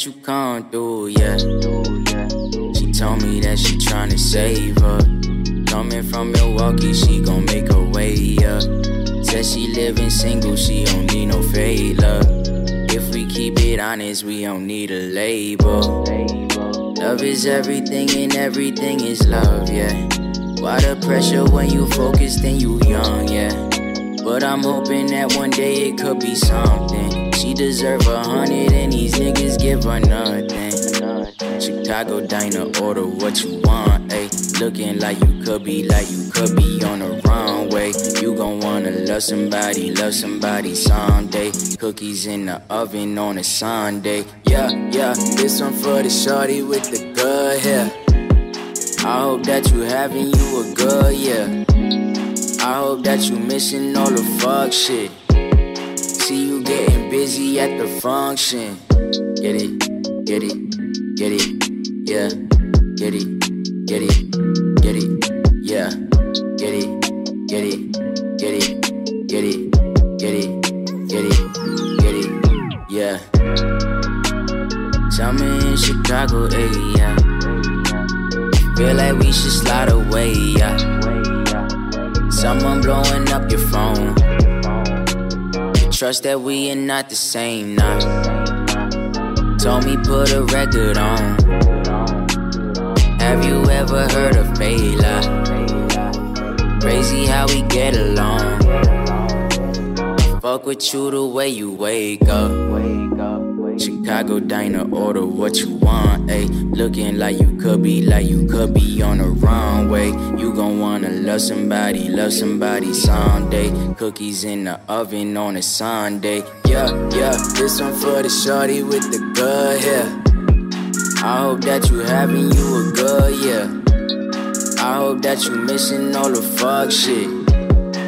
that you come through, yeah. She told me that she tryna save her. Coming from Milwaukee, she gon' make her way, yeah. Said she living single, she don't need no favor. If we keep it honest, we don't need a label. Love is everything, and everything is love, yeah. Why the pressure when you focused and you young, yeah? But I'm hoping that one day it could be something. She deserve a hundred, and these niggas give her nothing. Chicago diner, order what you want, ayy. Looking like you could be, like you could be on the wrong way. You gon' wanna love somebody, love somebody someday. Cookies in the oven on a Sunday. Yeah, yeah, this one for the shorty with the good hair. I hope that you having you a good year. I hope that you missing all the fuck shit. See you getting busy at the function. Get it, get it, get it, yeah. Get it, get it, get it, yeah. Get it, get it, get it, get it, get it, get it, get it, yeah. Summer in Chicago, area. Feel like we should slide away, yeah. Someone blowing up your phone. Trust that we are not the same now. Told me put a record on. Have you ever heard of Fela? Crazy how we get along. Fuck with you the way you wake up. Chicago diner, order what you ayy. Looking like you could be, like you could be on the wrong way. You gon' wanna love somebody, love somebody someday. Cookies in the oven on a Sunday. Yeah, yeah, this one for the shorty with the good hair. I hope that you having you a good yeah. I hope that you missing all the fuck shit.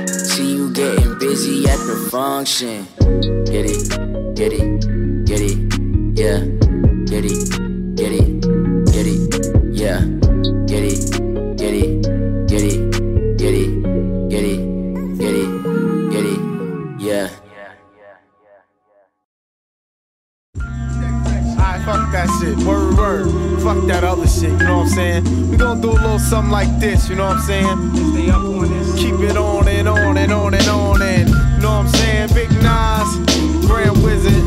See you getting busy at the function. Get it, get it, get it, yeah. Get it, saying? We gonna do a little something like this, you know what I'm saying? Stay up on this. Keep it on and on and on and on and, you know what I'm saying? Big Nas, Grand Wizard.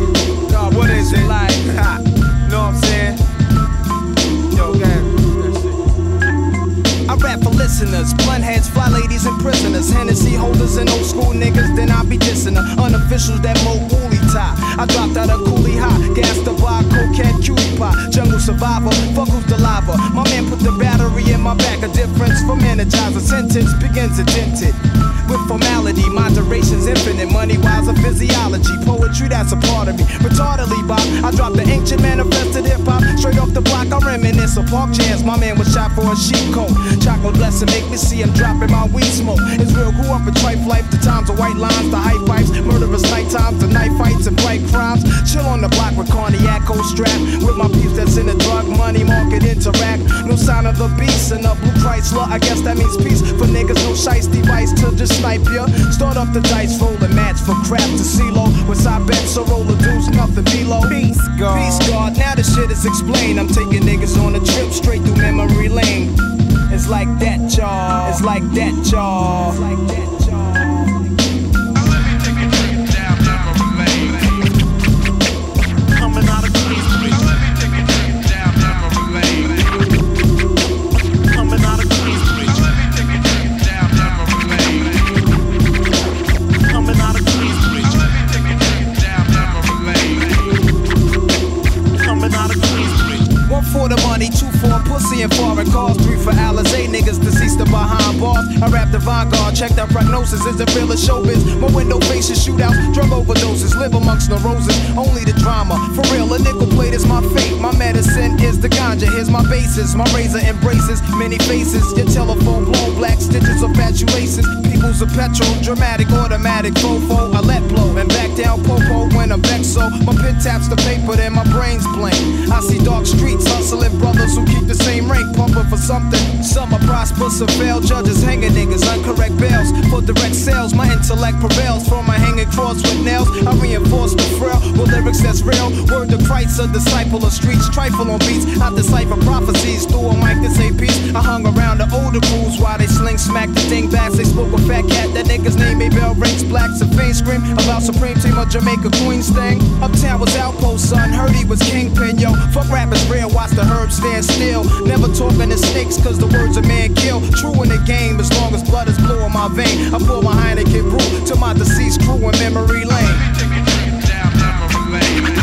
God, what is it like? Ha, (laughs) you know what I'm saying? Yo, gang. I rap for listeners, blunt heads, fly ladies, and prisoners. Hennessy holders and old school niggas, then I be dissing her. Unofficials that mo woolly. I dropped out of coolie high, gas the bar, cocaine, cutie pie. Jungle survivor, fuck who's the lava. My man put the battery in my back, a difference from energizer. Sentence begins indented. With formality, moderation's infinite. Money wise, a physiology. Poetry, that's a part of me. Retardedly, Bob. I dropped the ancient manifested hip hop. Straight off the block, I reminisce of park chance. My man was shot for a sheep coat. Chocolate blessing, make me see him dropping my weed smoke. It's real, grew up in trife life. The times of white lines, the high pipes, murderous night times, the night fights and bright crimes. Chill on the block with cognac, cold strap. With my peeps that's in the drug money market interact. No sign of the beast and a blue Chrysler. I guess that means peace for niggas. No shice device to just snipe ya. Start off the dice, roll the match for crap to CeeLo. With side bets, so roll the deuce, nothing below. Peace God. Peace God. Now the shit is explained. I'm taking niggas on a trip straight through memory lane. It's like that, y'all. It's like that, y'all. It's like that, Coming prognosis. Is it real or showbiz? My window faces shootouts, drug overdoses, live amongst the roses. Only the drama, for real. A nickel plate is my fate. My medicine is the ganja. Here's my basis. My razor embraces many faces. Your telephone blown black stitches of fatuations. People's a petrol, dramatic, automatic, fofo. I let blow and back down popo when I'm vexed. So my pen taps the paper, then my brain's blank. I see dark streets hustling brothers who keep the same rank, pumping for something. Some are prosperous some fail. Judges hanging niggas, uncorrect bails for direct sales. My intellect prevails from my hanging cross with nails. I reinforce the frail with lyrics that's real. Word to Christ, a disciple of streets, trifle on beats. I decipher prophecies through a mic to say peace. I hung around the older crews while they sling smack the thing back. They spoke a fat cat, that nigga's name a bell rings black. Fiend scream about Supreme Team of Jamaica Queens thing. Uptown was outpost, son. Heard he was kingpin, yo. Fuck rappers real, watch the herbs stand still. Never talking to snakes, cause the words a man kill. True in the game, as long as blood is blue in my vein. I pour my Heineken brew to my deceased crew in memory lane. Coming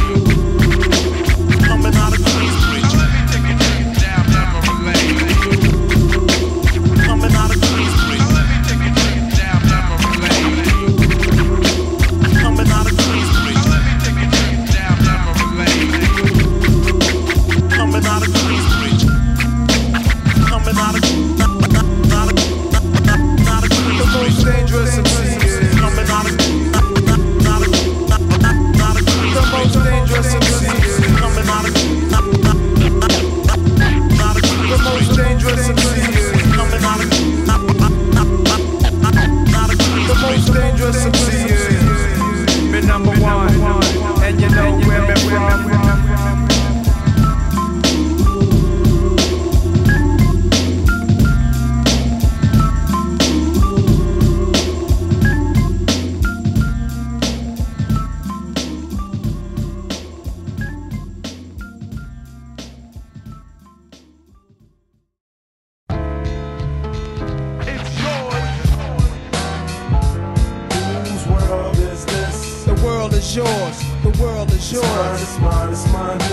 is yours.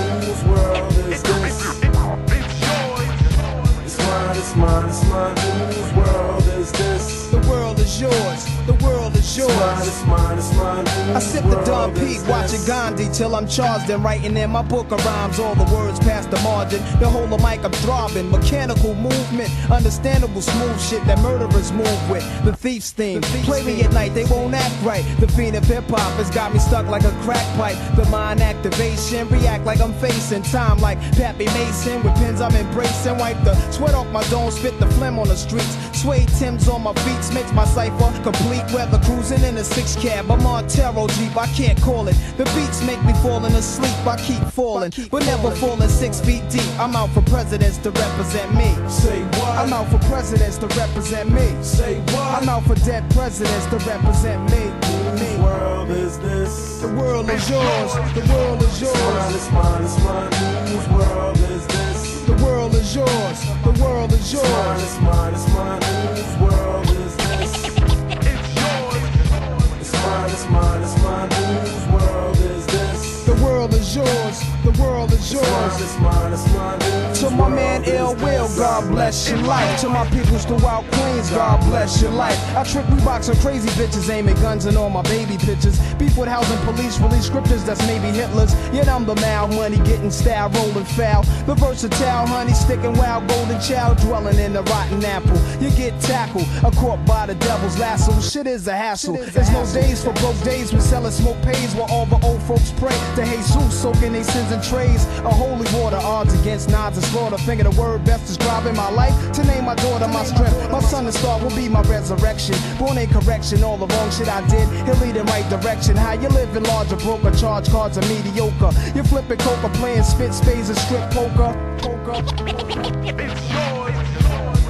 Sip the Dom P, watching Gandhi till I'm charged and writing in my book of rhymes. All the words past the margin. The whole of mic I'm throbbing. Mechanical movement, understandable smooth shit that murderers move with. The thief's theme. Play me at night, they won't act right. The fiend of hip hop has got me stuck like a crack pipe. The mind activation, react like I'm facing time like Pappy Mason. With pins I'm embracing. Wipe the sweat off my dome, spit the phlegm on the streets. Suede Tim's on my beats, makes my cipher complete. Weather cruising in a six cab. I'm on Taro Jeep, I can't call it. The beats make me falling asleep, I keep falling. But never falling six feet deep. I'm out for presidents to represent me. Say what? I'm out for presidents to represent me. Say what? I'm out for dead presidents to represent me. Whose world is this? The world is yours. The world is It's mine, yours. it's mine, it's mine. Whose world is this? The world is yours. The world is It's mine, yours. it's mine, it's mine. Whose world mine, it's mine, it's mine. Whose world is this? The world is yours. The world is It's mine, yours. it's mine, it's mine. To my man is Ill Will. God bless your life. To my peoples throughout Queens, God bless your life. I trick Reeboks on crazy bitches, aiming guns and all my baby pictures. Beef with housing police, release scriptures that's maybe Hitler's. Yet I'm the mal money, getting style, rolling foul. The versatile honey, sticking wild, golden child, dwelling in the rotten apple. You get tackled, a caught by the devil's lasso. Shit is a hassle. There's no days for broke days We selling smoke pays while all the old folks pray to Jesus, soaking they sins in trays. A holy water, odds against nods and slaughter. Finger the word best describing my life. To name my daughter my strength. My son and star will be my resurrection. Born in correction, all the wrong shit I did. He'll lead in right direction. How you living larger, broker, charge cards are mediocre. You're flipping coca, playing spit spades and strip poker. Poker.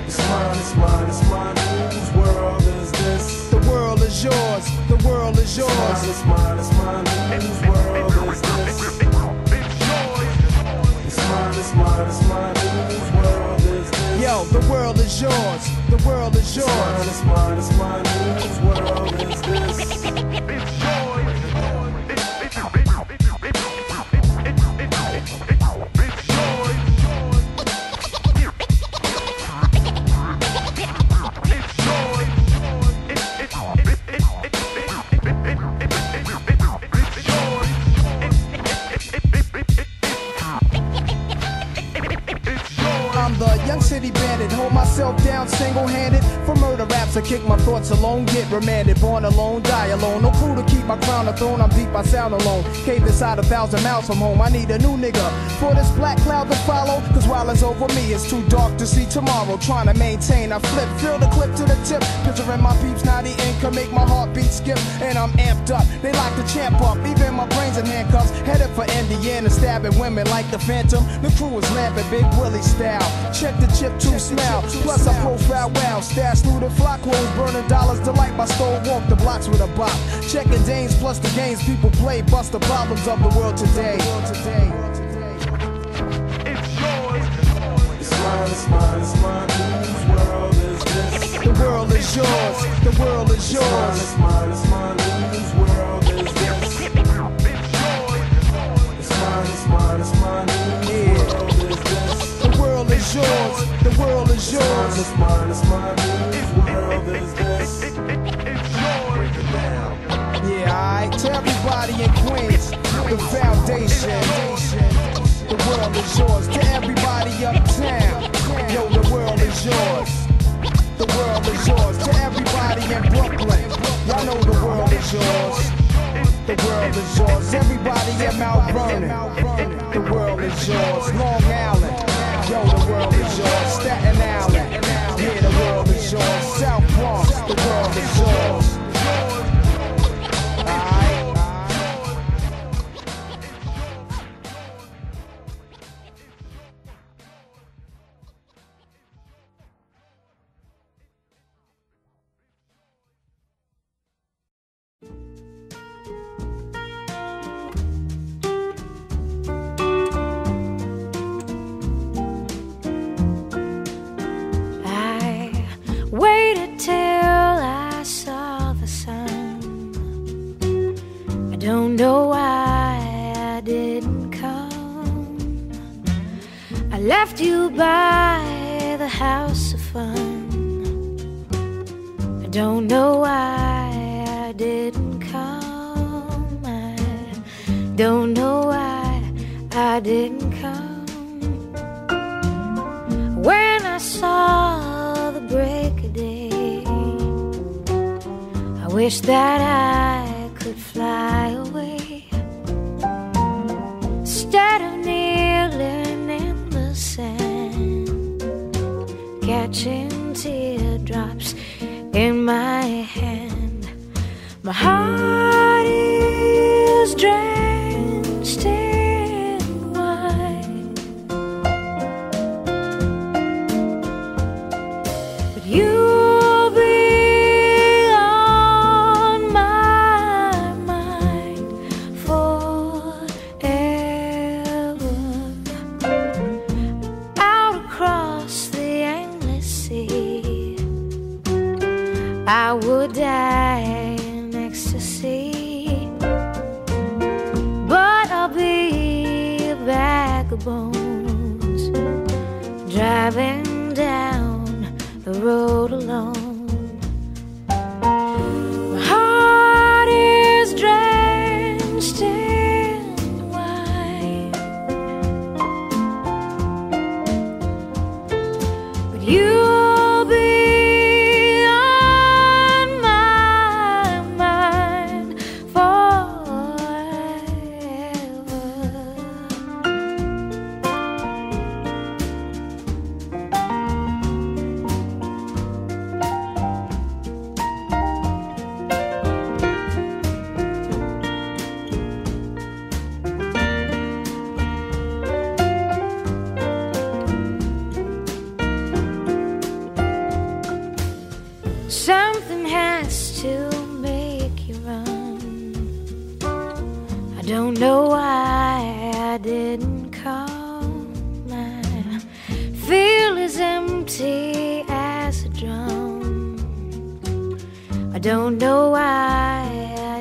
It's mine, it's mine, it's mine. Whose world is this? The world is yours. The world is It's yours. mine, it's mine, it's mine. Whose world is this? It's mine, it's mine. Whose world is this? Yo, the world is yours. The world is yours. mine, it's mine. Whose world is this? City bandit. Hold myself down single handed. For murder raps, I kick my thoughts alone, get remanded. Born alone, die alone. No crew to keep my crown a throne. I'm deep, I sound alone. Cave inside a thousand miles from home. I need a new nigga for this black cloud to follow. Cause while it's over me, it's too dark to see tomorrow. Trying to maintain, I flip, fill the clip to the tip. Picturing my peeps, now the income make my heartbeat skip. And I'm amped up. They like to champ up. Even my brains in handcuffs. Headed for Indiana, stabbing women like the Phantom. The crew is laughing, Big Willie style. Check the chip to smell. Plus I profile well. Stash through the flock clothes, burning dollars to light my stove. Walk the blocks with a bop. Checking Danes plus the games people play. Bust the problems of the world today. It's mine, it's mine, it's mine. Whose world is this? The world is yours. The world is yours. It's mine, it's mine, it's mine. Is yours. The world is yours. It's mine, it's mine, world is this? Yeah, alright. To everybody in Queens, the foundation. The world is yours. To everybody uptown, yo, the world is yours. The world is yours. To everybody in Brooklyn, y'all know the world is yours. The world is yours. Everybody in Mount Vernon, the world is yours. Long Island, yo, the world is yours. Staten Island, yeah, the world is yours. South Bronx, the world is yours.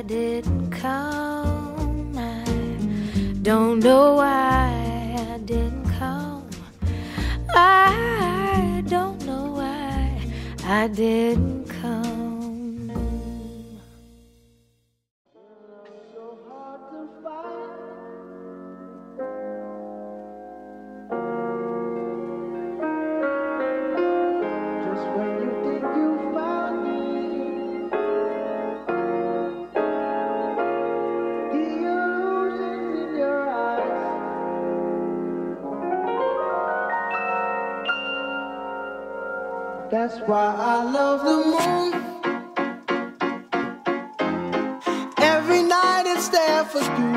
Didn't come. I don't know why I didn't come. I don't know why I didn't That's why I love the moon. Every night it's there for you.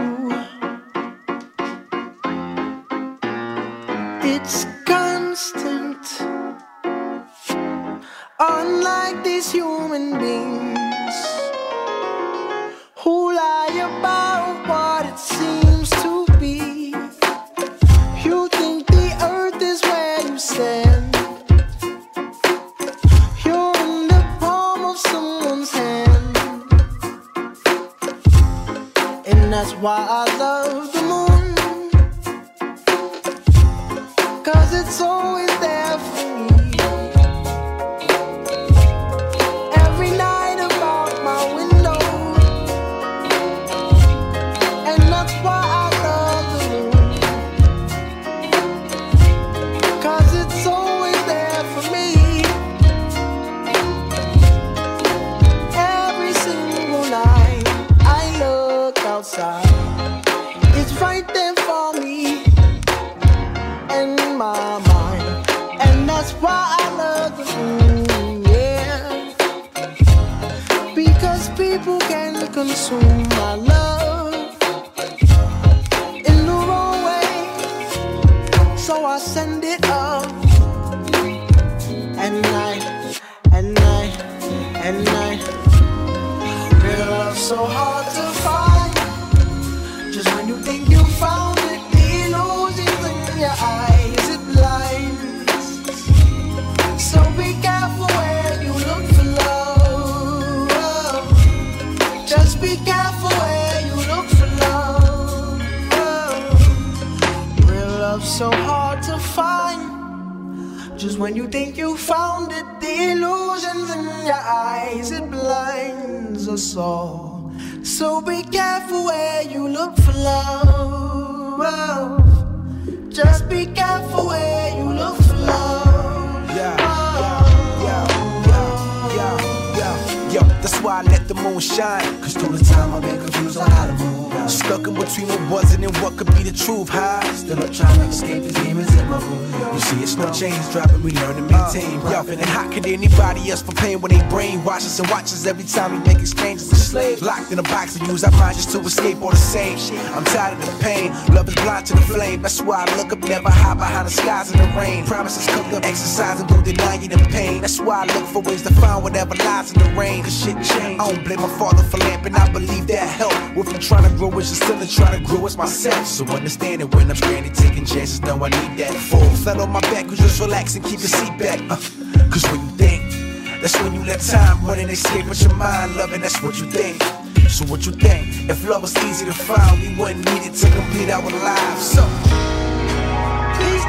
Anybody else for pain when they brainwash us and watch us every time we make exchanges? A slave locked in a box and use our just to escape all the same. I'm tired of the pain, love is blind to the flame. That's why I look up, never hide behind the skies in the rain. Promises cooked up, exercising through denying the pain. That's why I look for ways to find whatever lies in the rain. Cause shit changed. I don't blame my father for lamping, I believe that help. With me trying to grow, it's just still trying to grow as myself. So understand it when I'm stranded, taking chances, know I need that. Full flat on my back, we just relax and keep your seat back. Uh, Cause when you think, that's when you let time run and escape with your mind, loving, that's what you think. So what you think? If love was easy to find, we wouldn't need it to complete our lives. So Peace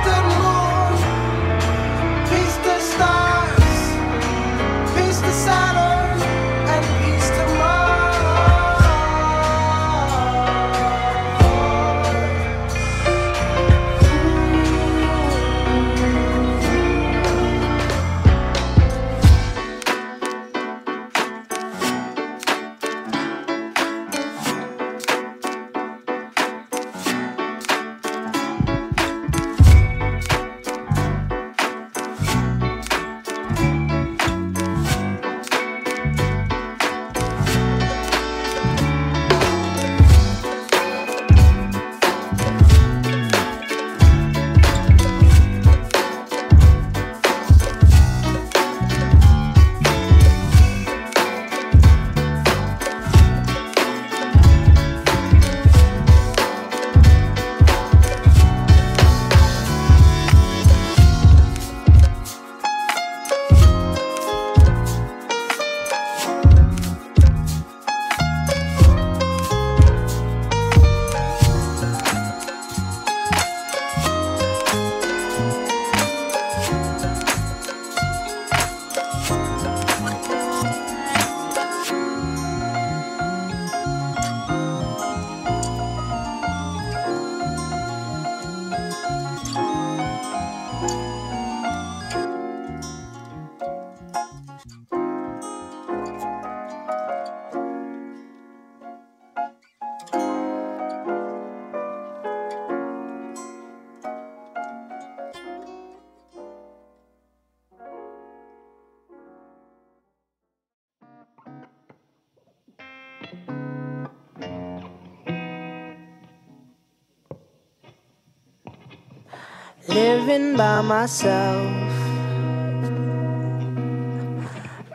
living by myself.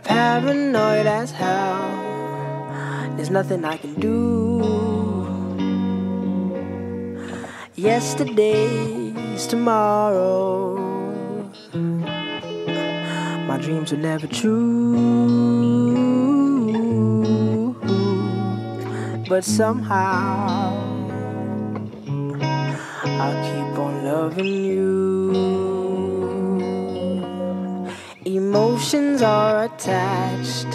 Paranoid as hell. There's nothing I can do. Yesterday's tomorrow. My dreams were never true. But somehow. I keep on loving you. strings are attached.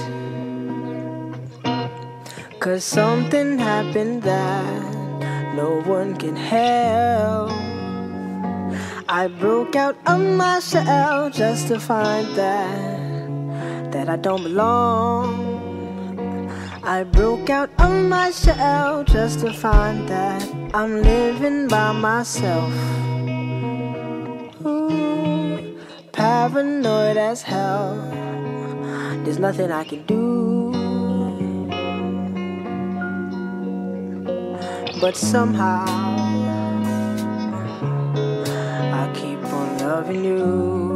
Cause something happened that no one can help. I broke out of my shell just to find that that I don't belong. I broke out of my shell just to find that I'm living by myself. Ooh, paranoid as hell. There's nothing I can do. But somehow, I keep on loving you.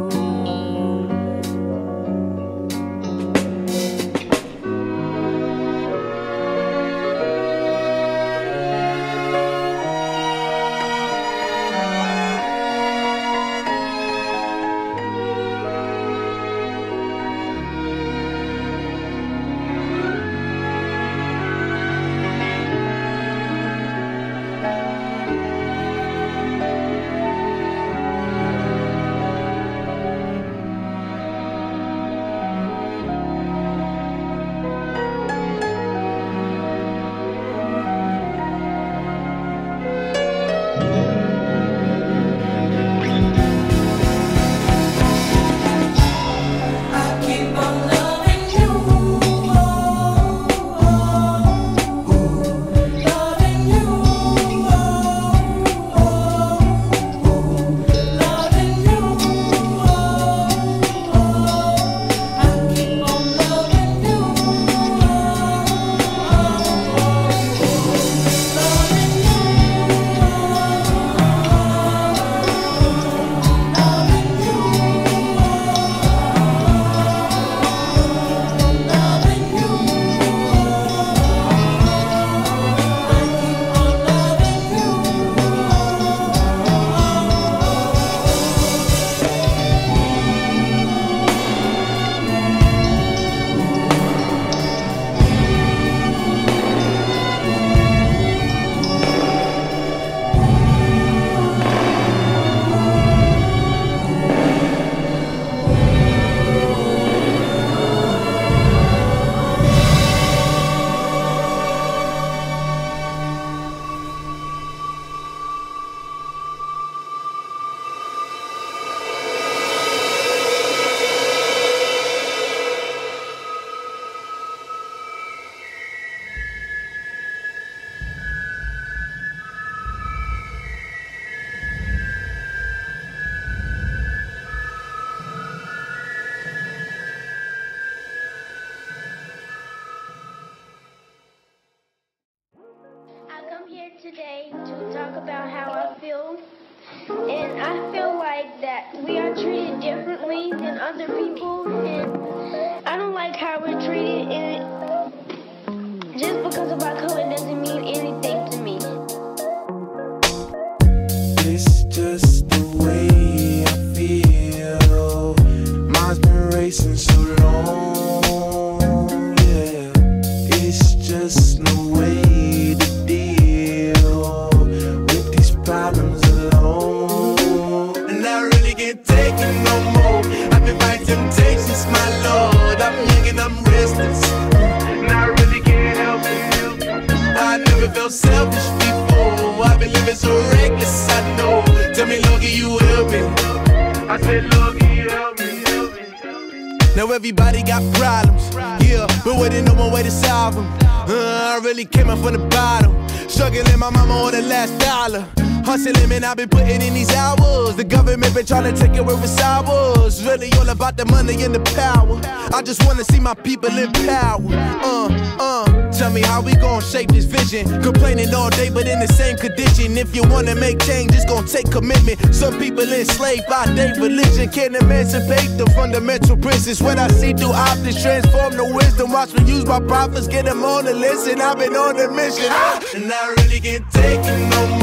I've been putting in these hours. The government been trying to take it where it's ours. Really all about the money and the power. I just wanna see my people in power. Uh, uh, tell me how we gon' shape this vision. Complaining all day, but in the same condition. If you wanna make change, it's gon' take commitment. Some people enslaved by their religion can't emancipate the fundamental principles. What I see through optics transform the wisdom. Watch me use my prophets, get them on the listen. I've been on a mission, ah! and I really can't take it no more.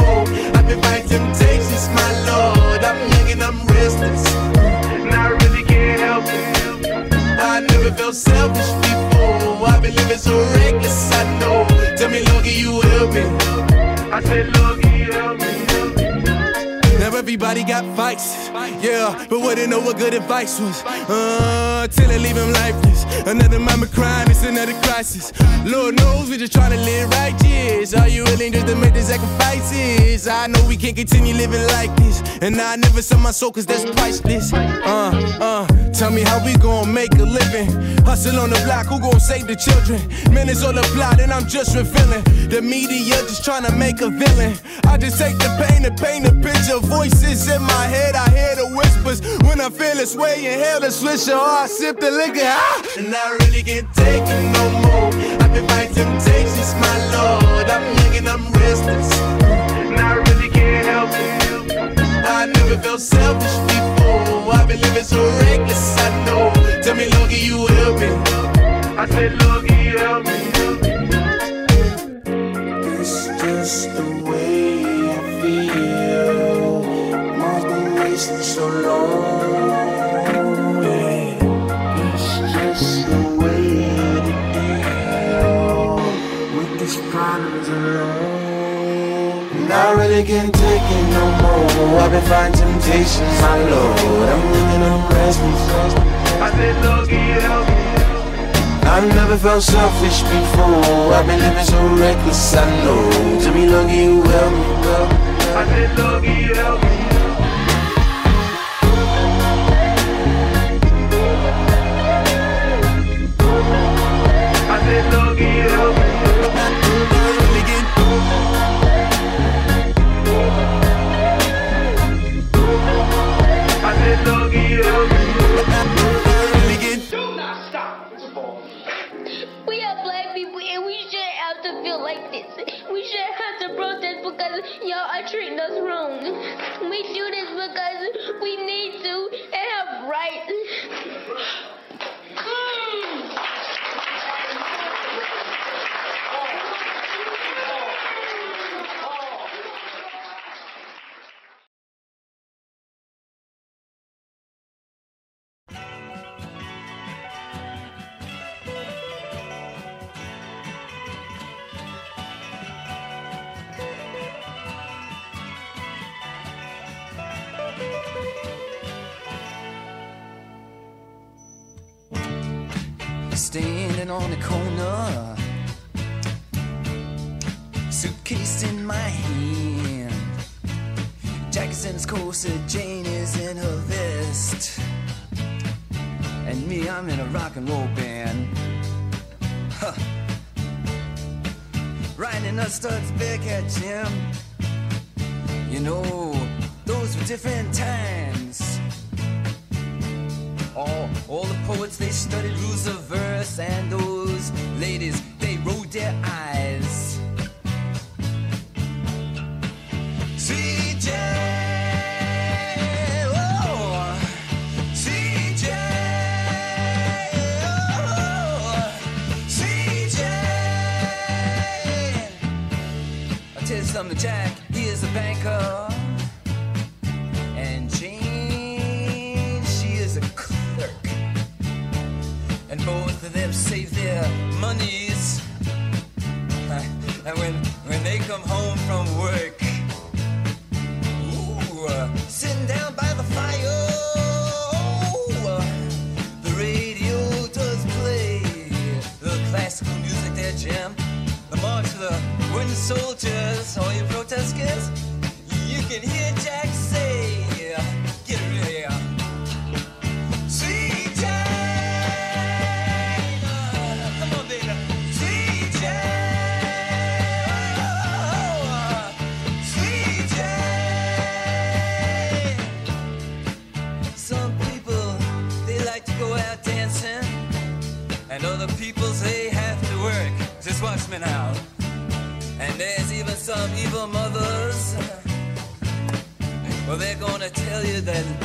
Fighting temptations, my lord. I'm young and I'm restless, and I really can't help it. I never felt selfish before. I've been living so reckless, I know. Tell me, Lord, can you help me? I said, Lord, everybody got fights, yeah, but wouldn't know what good advice was. Uh, till they leave him lifeless. Another mama crying, it's another crisis. Lord knows we just trying to live righteous. Are you willing just to make the sacrifices? I know we can't continue living like this, and I never sell my soul cause that's priceless. Uh, uh, tell me how we gon' make a living. Hustle on the block, who gon' save the children? Man, it's all a plot, and I'm just revealing. The media just trying to make a villain. I just take the pain and paint a picture. Voices in my head, I hear the whispers. When I feel this way, inhale the swisher, or I sip the liquor. Ah! And I really can't take it no more. I've been fighting temptations, my lord. I'm young and I'm restless. And I really can't help it. I never felt selfish before. I've been living so reckless, I know. Tell me, can you help me? I said, you help me? It's just the so long. It's just the way to deal with these problems alone. And I really can't take it no more. I've been fighting temptations, my lord. I'm living on restless. I said, Lord, can you help me? I've never felt selfish before. I've been living so reckless, I know. Tell me, Lord, can you help me? I said, Lord, can help me? Protest because y'all are treating us wrong. We do this because we need to and have rights. On the corner, suitcase in my hand. Jack's in his corset, Jane is in her vest. And me, I'm in a rock and roll band. Huh. Riding a Stutz Bearcat Jim. You know, those were different times. All, all the poets, they studied rules of verse, and those ladies, they rolled their eyes. CJ, oh, oh, something, Jack, he is a banker. Save their monies. And when, when they come home from work, ooh, uh, sitting down by the fire, uh, the radio does play the classical music there, Jim. The march of the wooden soldiers, all you protesters, you can hear Jack tell you that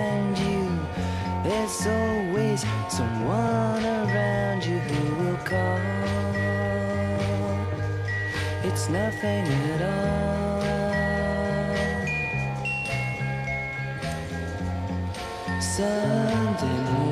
it's nothing at all. Sunday morning.